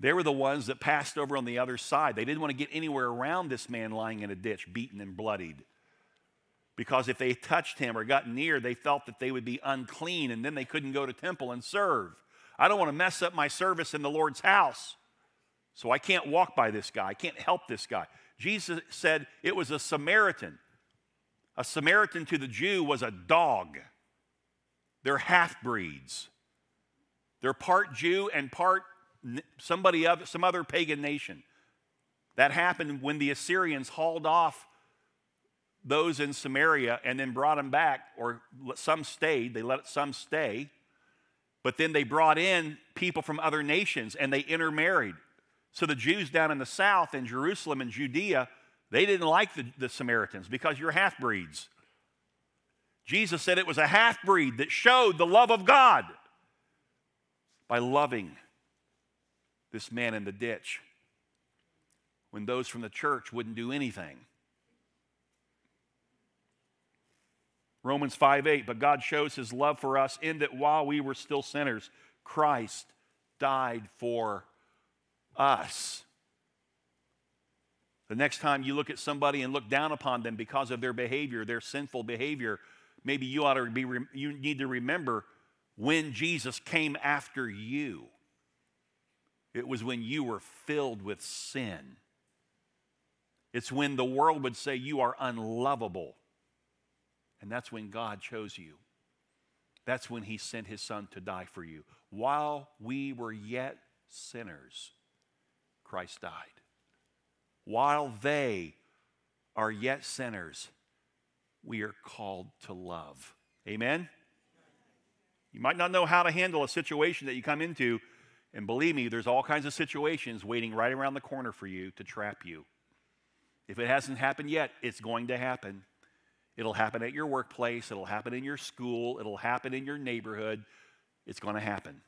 They were the ones that passed over on the other side. They didn't want to get anywhere around this man lying in a ditch, beaten and bloodied. Because if they touched him or got near, they felt that they would be unclean and then they couldn't go to temple and serve. I don't want to mess up my service in the Lord's house. So I can't walk by this guy. I can't help this guy. Jesus said it was a Samaritan. A Samaritan to the Jew was a dog. They're half breeds. They're part Jew and part somebody of some other pagan nation. That happened when the Assyrians hauled off those in Samaria and then brought them back, or some stayed, they let some stay. But then they brought in people from other nations and they intermarried. So the Jews down in the south in Jerusalem and Judea, they didn't like the, the Samaritans because you're half breeds. Jesus said it was a half breed that showed the love of God by loving this man in the ditch when those from the church wouldn't do anything. Romans 5 8, but God shows his love for us in that while we were still sinners, Christ died for us. The next time you look at somebody and look down upon them because of their behavior, their sinful behavior, maybe you ought to be you need to remember when Jesus came after you. It was when you were filled with sin. It's when the world would say you are unlovable. And that's when God chose you. That's when He sent His Son to die for you. While we were yet sinners, Christ died. While they are yet sinners, we are called to love. Amen? You might not know how to handle a situation that you come into, and believe me, there's all kinds of situations waiting right around the corner for you to trap you. If it hasn't happened yet, it's going to happen. It'll happen at your workplace, it'll happen in your school, it'll happen in your neighborhood. It's going to happen.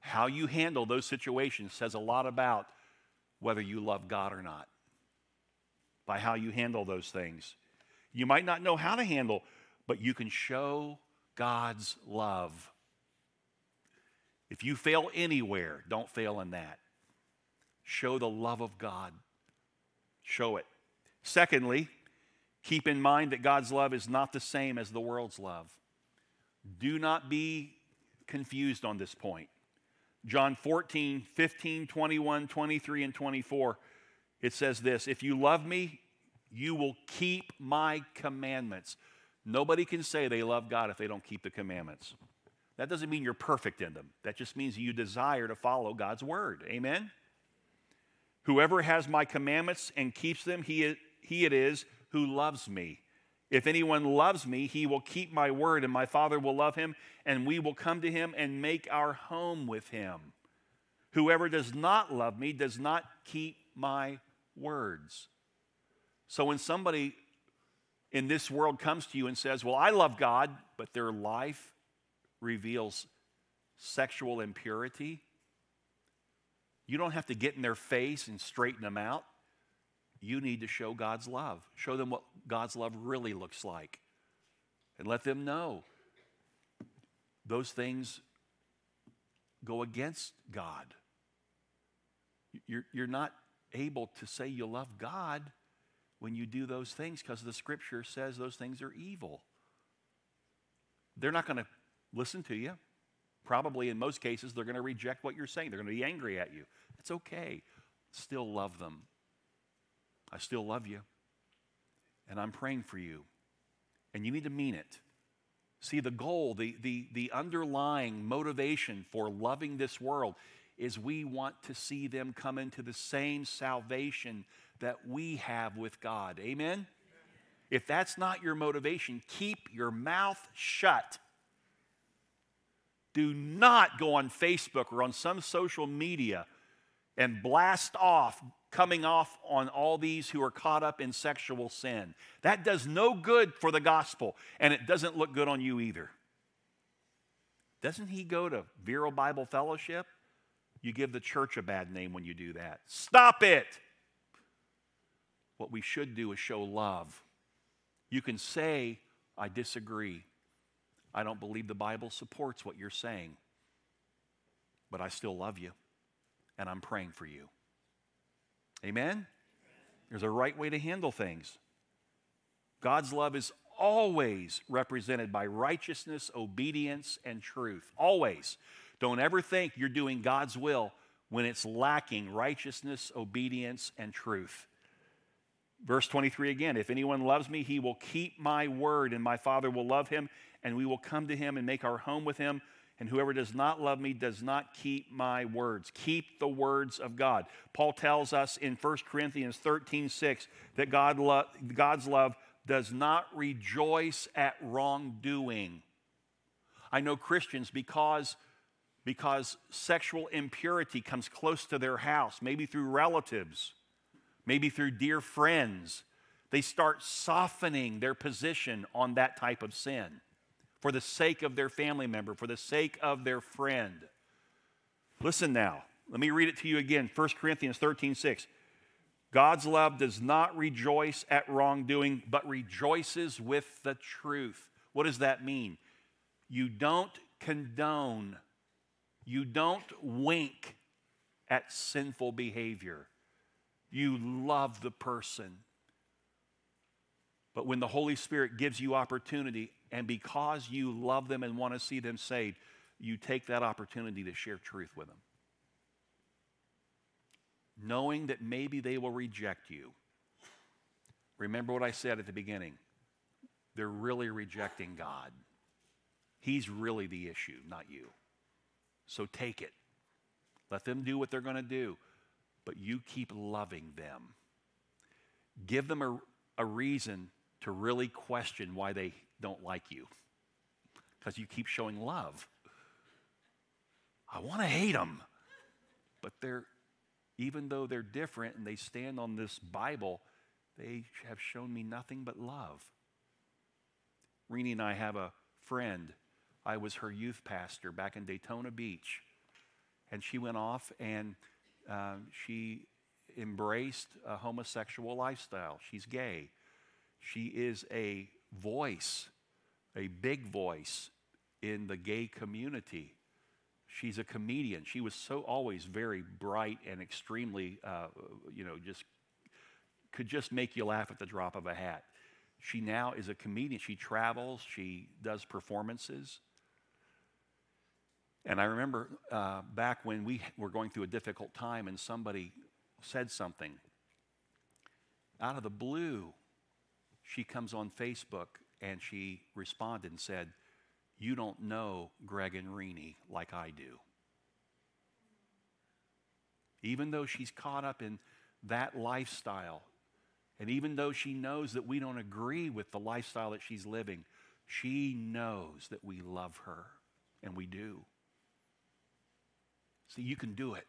How you handle those situations says a lot about whether you love God or not. By how you handle those things. You might not know how to handle, but you can show God's love. If you fail anywhere, don't fail in that. Show the love of God. Show it. Secondly, Keep in mind that God's love is not the same as the world's love. Do not be confused on this point. John 14, 15, 21, 23, and 24, it says this If you love me, you will keep my commandments. Nobody can say they love God if they don't keep the commandments. That doesn't mean you're perfect in them. That just means you desire to follow God's word. Amen? Whoever has my commandments and keeps them, he, he it is who loves me. If anyone loves me, he will keep my word, and my Father will love him, and we will come to him and make our home with him. Whoever does not love me does not keep my words. So when somebody in this world comes to you and says, Well, I love God, but their life reveals sexual impurity, you don't have to get in their face and straighten them out you need to show God's love. Show them what God's love really looks like. And let them know those things go against God. You're, you're not able to say you love God when you do those things because the scripture says those things are evil. They're not going to listen to you. Probably in most cases, they're going to reject what you're saying. They're going to be angry at you. It's okay. Still love them. I still love you. And I'm praying for you. And you need to mean it. See, the goal, the, the, the underlying motivation for loving this world is we want to see them come into the same salvation that we have with God. Amen? If that's not your motivation, keep your mouth shut. Do not go on Facebook or on some social media and blast off coming off on all these who are caught up in sexual sin. That does no good for the gospel, and it doesn't look good on you either. Doesn't he go to Vero Bible Fellowship? You give the church a bad name when you do that. Stop it. What we should do is show love. You can say, I disagree. I don't believe the Bible supports what you're saying, but I still love you, and I'm praying for you. Amen? There's a right way to handle things. God's love is always represented by righteousness, obedience, and truth. Always. Don't ever think you're doing God's will when it's lacking righteousness, obedience, and truth. Verse 23 again If anyone loves me, he will keep my word, and my Father will love him, and we will come to him and make our home with him. And whoever does not love me does not keep my words. Keep the words of God. Paul tells us in 1 Corinthians 13 6 that God lo- God's love does not rejoice at wrongdoing. I know Christians because, because sexual impurity comes close to their house, maybe through relatives, maybe through dear friends. They start softening their position on that type of sin for the sake of their family member, for the sake of their friend. Listen now. Let me read it to you again 1 Corinthians 13 6. God's love does not rejoice at wrongdoing, but rejoices with the truth. What does that mean? You don't condone, you don't wink at sinful behavior. You love the person. But when the Holy Spirit gives you opportunity, and because you love them and want to see them saved, you take that opportunity to share truth with them. Knowing that maybe they will reject you. Remember what I said at the beginning. They're really rejecting God. He's really the issue, not you. So take it. Let them do what they're going to do, but you keep loving them. Give them a, a reason to really question why they don't like you because you keep showing love. I want to hate them, but they're, even though they're different and they stand on this Bible, they have shown me nothing but love. Renee and I have a friend. I was her youth pastor back in Daytona Beach. And she went off and uh, she embraced a homosexual lifestyle. She's gay. She is a voice, a big voice in the gay community. She's a comedian. She was so always very bright and extremely, uh, you know, just could just make you laugh at the drop of a hat. She now is a comedian. She travels, she does performances. And I remember uh, back when we were going through a difficult time and somebody said something. Out of the blue, she comes on Facebook and she responded and said, You don't know Greg and Renee like I do. Even though she's caught up in that lifestyle, and even though she knows that we don't agree with the lifestyle that she's living, she knows that we love her, and we do. See, you can do it.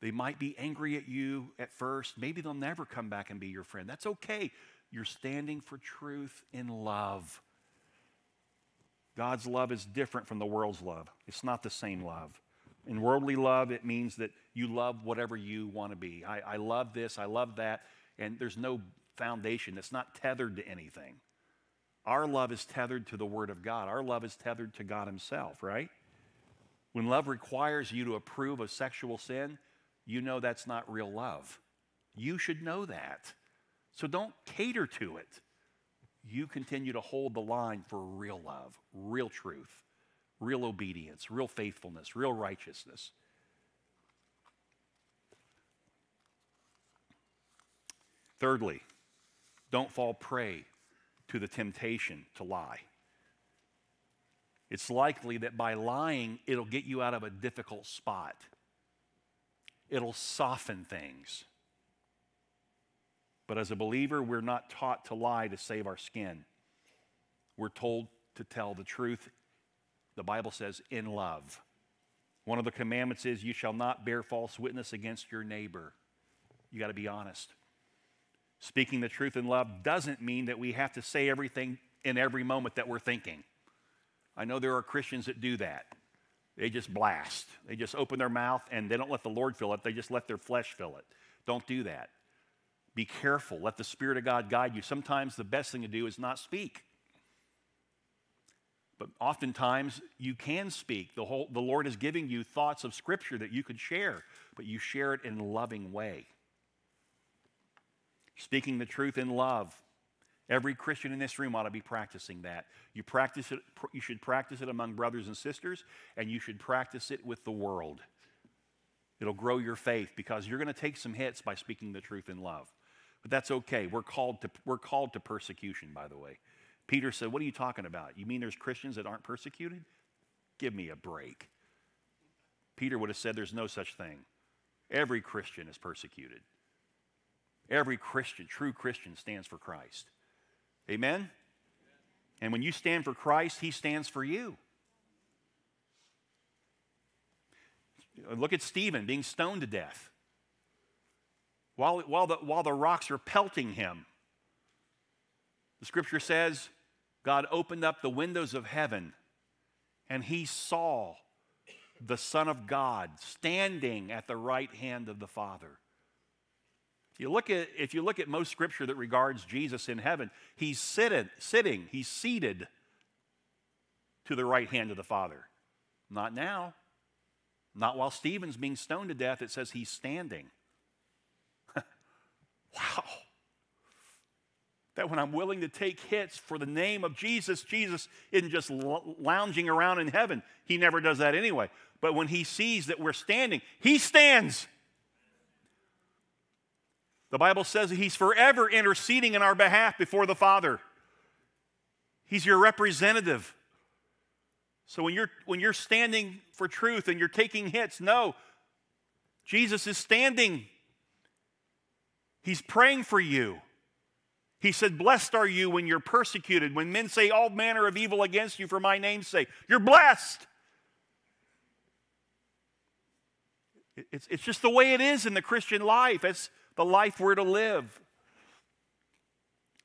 They might be angry at you at first. Maybe they'll never come back and be your friend. That's okay. You're standing for truth in love. God's love is different from the world's love, it's not the same love. In worldly love, it means that you love whatever you want to be. I, I love this, I love that, and there's no foundation. It's not tethered to anything. Our love is tethered to the Word of God. Our love is tethered to God Himself, right? When love requires you to approve of sexual sin, you know that's not real love. You should know that. So don't cater to it. You continue to hold the line for real love, real truth real obedience, real faithfulness, real righteousness. Thirdly, don't fall prey to the temptation to lie. It's likely that by lying, it'll get you out of a difficult spot. It'll soften things. But as a believer, we're not taught to lie to save our skin. We're told to tell the truth the Bible says, in love. One of the commandments is, you shall not bear false witness against your neighbor. You got to be honest. Speaking the truth in love doesn't mean that we have to say everything in every moment that we're thinking. I know there are Christians that do that. They just blast. They just open their mouth and they don't let the Lord fill it, they just let their flesh fill it. Don't do that. Be careful. Let the Spirit of God guide you. Sometimes the best thing to do is not speak. But oftentimes you can speak. The, whole, the Lord is giving you thoughts of Scripture that you could share, but you share it in a loving way. Speaking the truth in love. Every Christian in this room ought to be practicing that. You practice it, you should practice it among brothers and sisters, and you should practice it with the world. It'll grow your faith because you're going to take some hits by speaking the truth in love. But that's okay. We're called to, we're called to persecution, by the way. Peter said, What are you talking about? You mean there's Christians that aren't persecuted? Give me a break. Peter would have said, There's no such thing. Every Christian is persecuted. Every Christian, true Christian, stands for Christ. Amen? And when you stand for Christ, He stands for you. Look at Stephen being stoned to death. While, while, the, while the rocks are pelting him, the scripture says God opened up the windows of heaven and he saw the Son of God standing at the right hand of the Father. If you look at, if you look at most scripture that regards Jesus in heaven, he's seated, sitting, he's seated to the right hand of the Father. Not now. Not while Stephen's being stoned to death, it says he's standing. wow. That when I'm willing to take hits for the name of Jesus, Jesus isn't just lounging around in heaven. He never does that anyway. But when he sees that we're standing, he stands. The Bible says that he's forever interceding in our behalf before the Father. He's your representative. So when you're, when you're standing for truth and you're taking hits, no, Jesus is standing. He's praying for you. He said, Blessed are you when you're persecuted, when men say all manner of evil against you for my name's sake. You're blessed. It's, it's just the way it is in the Christian life. It's the life we're to live.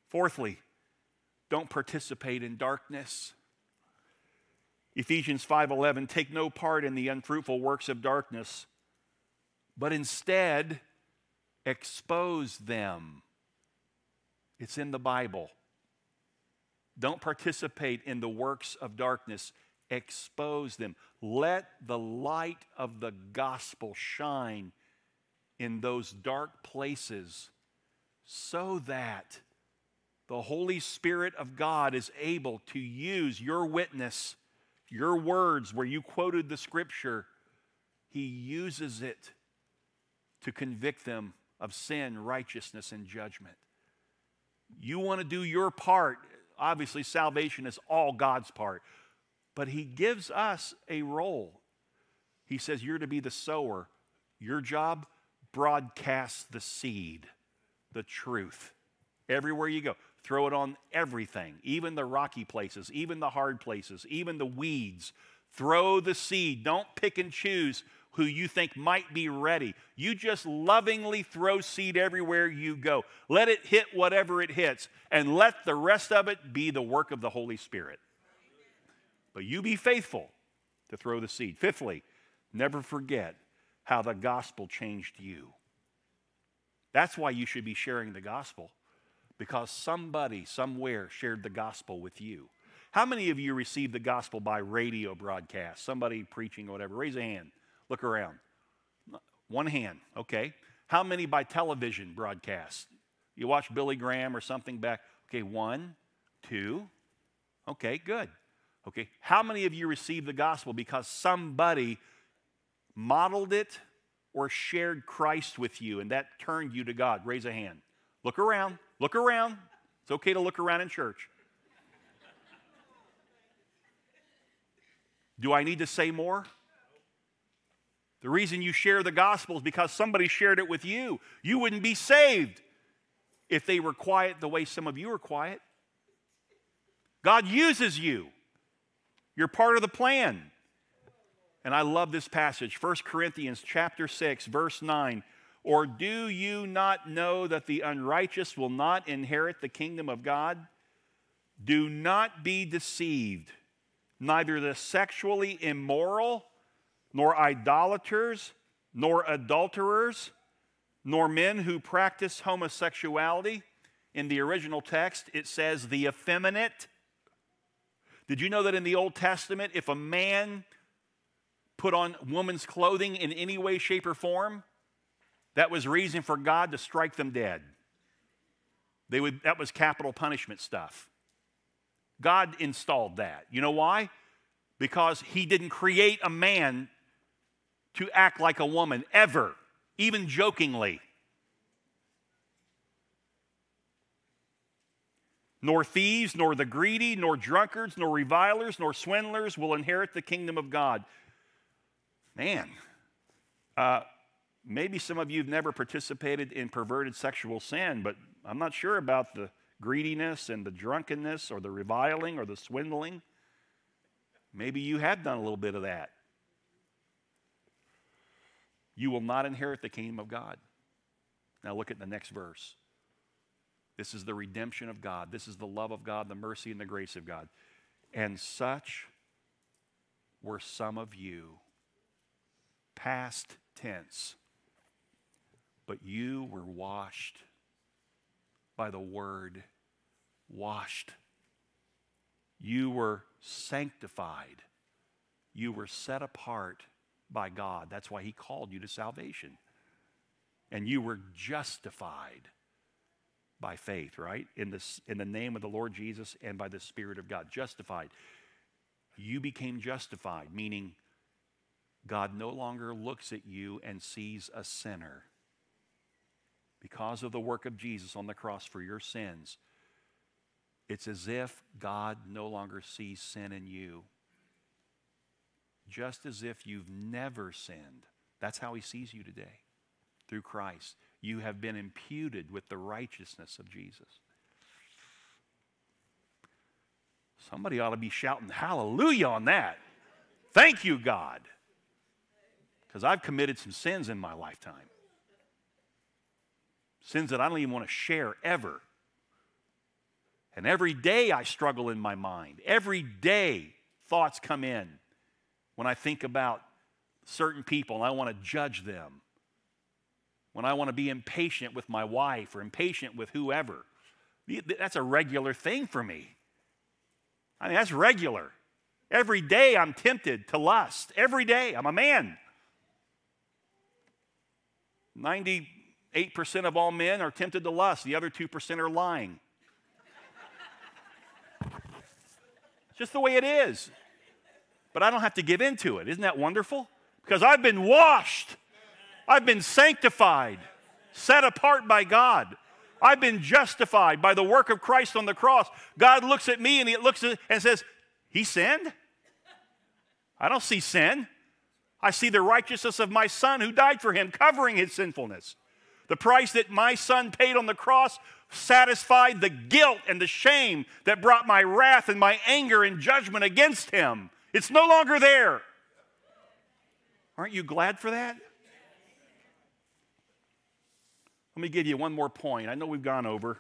Fourthly, don't participate in darkness. Ephesians 5:11 take no part in the unfruitful works of darkness but instead expose them. It's in the Bible. Don't participate in the works of darkness, expose them. Let the light of the gospel shine in those dark places so that the Holy Spirit of God is able to use your witness your words, where you quoted the scripture, he uses it to convict them of sin, righteousness, and judgment. You want to do your part. Obviously, salvation is all God's part. But He gives us a role. He says, You're to be the sower. Your job, broadcast the seed, the truth, everywhere you go. Throw it on everything, even the rocky places, even the hard places, even the weeds. Throw the seed. Don't pick and choose who you think might be ready. You just lovingly throw seed everywhere you go. Let it hit whatever it hits, and let the rest of it be the work of the Holy Spirit. But you be faithful to throw the seed. Fifthly, never forget how the gospel changed you. That's why you should be sharing the gospel because somebody somewhere shared the gospel with you. How many of you received the gospel by radio broadcast? Somebody preaching or whatever? Raise a hand. Look around. One hand, okay. How many by television broadcast? You watch Billy Graham or something back? Okay, one, two. Okay, good. Okay, how many of you received the gospel because somebody modeled it or shared Christ with you and that turned you to God? Raise a hand. Look around. Look around. It's okay to look around in church. Do I need to say more? The reason you share the gospel is because somebody shared it with you. You wouldn't be saved if they were quiet the way some of you are quiet. God uses you. You're part of the plan. And I love this passage, 1 Corinthians chapter 6 verse 9. Or do you not know that the unrighteous will not inherit the kingdom of God? Do not be deceived. Neither the sexually immoral, nor idolaters, nor adulterers, nor men who practice homosexuality. In the original text, it says the effeminate. Did you know that in the Old Testament, if a man put on woman's clothing in any way, shape, or form, that was reason for God to strike them dead. They would, that was capital punishment stuff. God installed that. You know why? Because He didn't create a man to act like a woman ever, even jokingly. nor thieves, nor the greedy, nor drunkards, nor revilers, nor swindlers will inherit the kingdom of God. Man, uh, maybe some of you have never participated in perverted sexual sin, but I'm not sure about the greediness and the drunkenness or the reviling or the swindling. Maybe you have done a little bit of that. You will not inherit the kingdom of God. Now look at the next verse. This is the redemption of God. This is the love of God, the mercy and the grace of God. And such were some of you, past tense, but you were washed by the word, washed. You were sanctified. You were set apart by God. That's why He called you to salvation. And you were justified by faith, right? In, this, in the name of the Lord Jesus and by the Spirit of God. Justified. You became justified, meaning God no longer looks at you and sees a sinner. Because of the work of Jesus on the cross for your sins, it's as if God no longer sees sin in you. Just as if you've never sinned. That's how He sees you today through Christ you have been imputed with the righteousness of Jesus. Somebody ought to be shouting hallelujah on that. Thank you, God. Because I've committed some sins in my lifetime. Sins that I don't even want to share ever. And every day I struggle in my mind. Every day thoughts come in when I think about certain people and I want to judge them when I want to be impatient with my wife or impatient with whoever. That's a regular thing for me. I mean, that's regular. Every day I'm tempted to lust. Every day. I'm a man. 98% of all men are tempted to lust, the other 2% are lying. Just the way it is. But I don't have to give in to it. Isn't that wonderful? Because I've been washed I've been sanctified, set apart by God. I've been justified by the work of Christ on the cross. God looks at me and he looks at, and says, He sinned? I don't see sin. I see the righteousness of my son who died for him, covering his sinfulness. The price that my son paid on the cross satisfied the guilt and the shame that brought my wrath and my anger and judgment against him. It's no longer there. Aren't you glad for that? Let me give you one more point. I know we've gone over.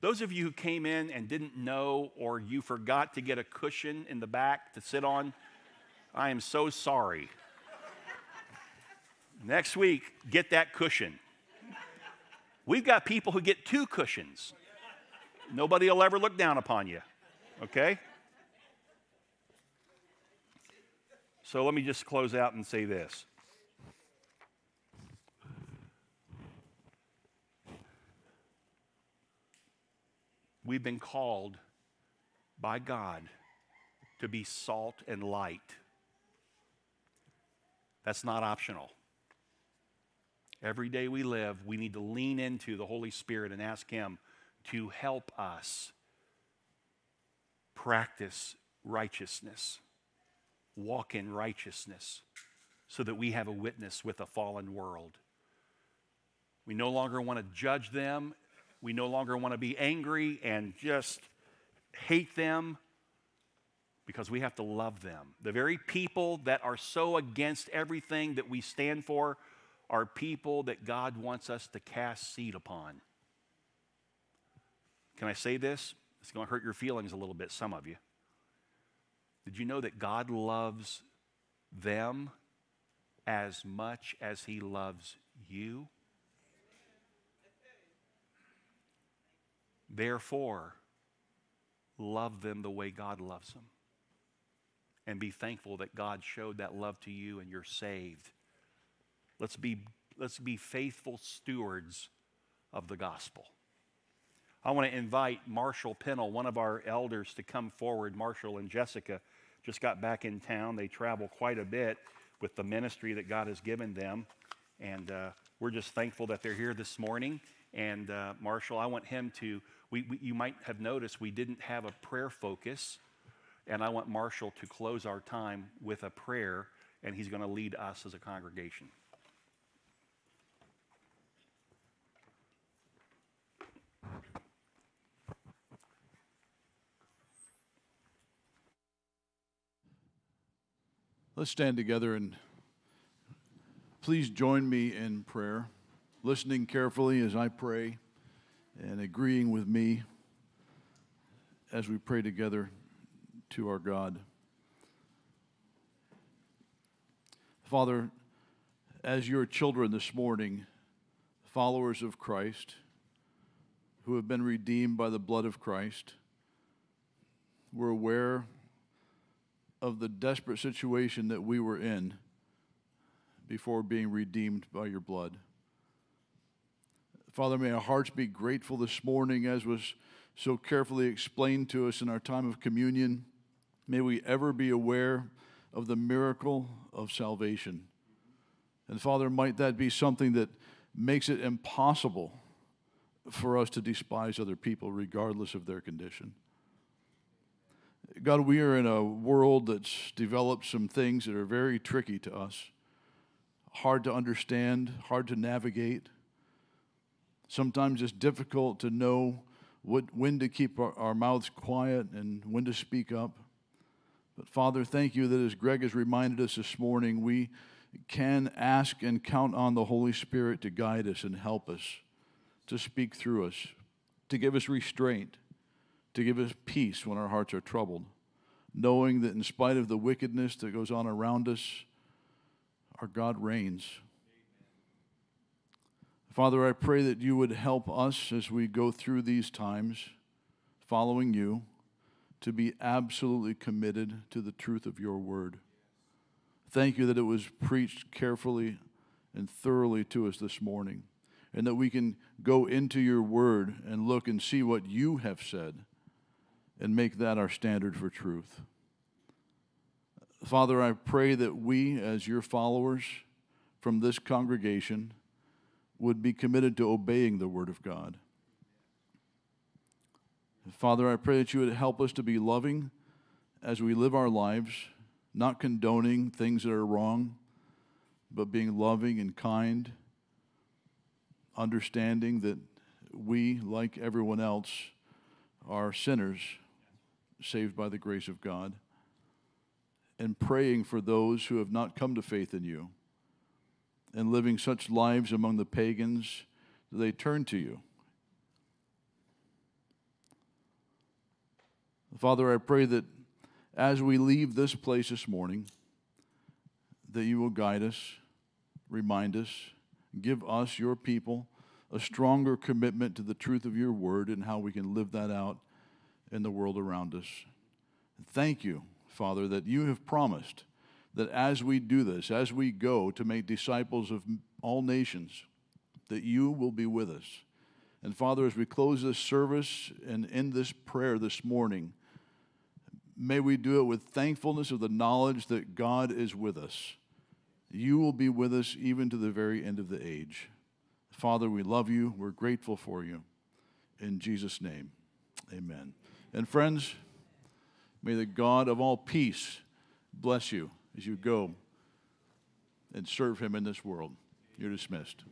Those of you who came in and didn't know or you forgot to get a cushion in the back to sit on, I am so sorry. Next week, get that cushion. We've got people who get two cushions. Nobody will ever look down upon you, okay? So let me just close out and say this. We've been called by God to be salt and light. That's not optional. Every day we live, we need to lean into the Holy Spirit and ask Him to help us practice righteousness, walk in righteousness, so that we have a witness with a fallen world. We no longer want to judge them we no longer want to be angry and just hate them because we have to love them. The very people that are so against everything that we stand for are people that God wants us to cast seed upon. Can I say this? It's going to hurt your feelings a little bit, some of you. Did you know that God loves them as much as He loves you? Therefore, love them the way God loves them. And be thankful that God showed that love to you and you're saved. Let's be, let's be faithful stewards of the gospel. I want to invite Marshall Pennell, one of our elders, to come forward. Marshall and Jessica just got back in town. They travel quite a bit with the ministry that God has given them. And uh, we're just thankful that they're here this morning. And uh, Marshall, I want him to, we, we, you might have noticed we didn't have a prayer focus. And I want Marshall to close our time with a prayer, and he's going to lead us as a congregation. Let's stand together and please join me in prayer, listening carefully as I pray and agreeing with me as we pray together to our God. Father, as your children this morning, followers of Christ, who have been redeemed by the blood of Christ, we're aware of the desperate situation that we were in before being redeemed by your blood. Father, may our hearts be grateful this morning as was so carefully explained to us in our time of communion. May we ever be aware of the miracle of salvation. And Father, might that be something that makes it impossible for us to despise other people regardless of their condition. God, we are in a world that's developed some things that are very tricky to us, hard to understand, hard to navigate. Sometimes it's difficult to know what, when to keep our, our mouths quiet and when to speak up. But Father, thank you that as Greg has reminded us this morning, we can ask and count on the Holy Spirit to guide us and help us, to speak through us, to give us restraint to give us peace when our hearts are troubled, knowing that in spite of the wickedness that goes on around us, our God reigns. Father, I pray that you would help us as we go through these times following you to be absolutely committed to the truth of your word. Thank you that it was preached carefully and thoroughly to us this morning, and that we can go into your word and look and see what you have said and make that our standard for truth. Father, I pray that we, as your followers from this congregation, would be committed to obeying the Word of God. Father, I pray that you would help us to be loving as we live our lives, not condoning things that are wrong, but being loving and kind, understanding that we, like everyone else, are sinners saved by the grace of God, and praying for those who have not come to faith in you, and living such lives among the pagans that they turn to you. Father, I pray that as we leave this place this morning, that you will guide us, remind us, give us, your people, a stronger commitment to the truth of your word and how we can live that out in the world around us. Thank you, Father, that you have promised that as we do this, as we go to make disciples of all nations, that you will be with us. And Father, as we close this service and end this prayer this morning, may we do it with thankfulness of the knowledge that God is with us. You will be with us even to the very end of the age. Father, we love you. We're grateful for you. In Jesus' name, amen. And friends, may the God of all peace bless you as you go and serve him in this world. You're dismissed.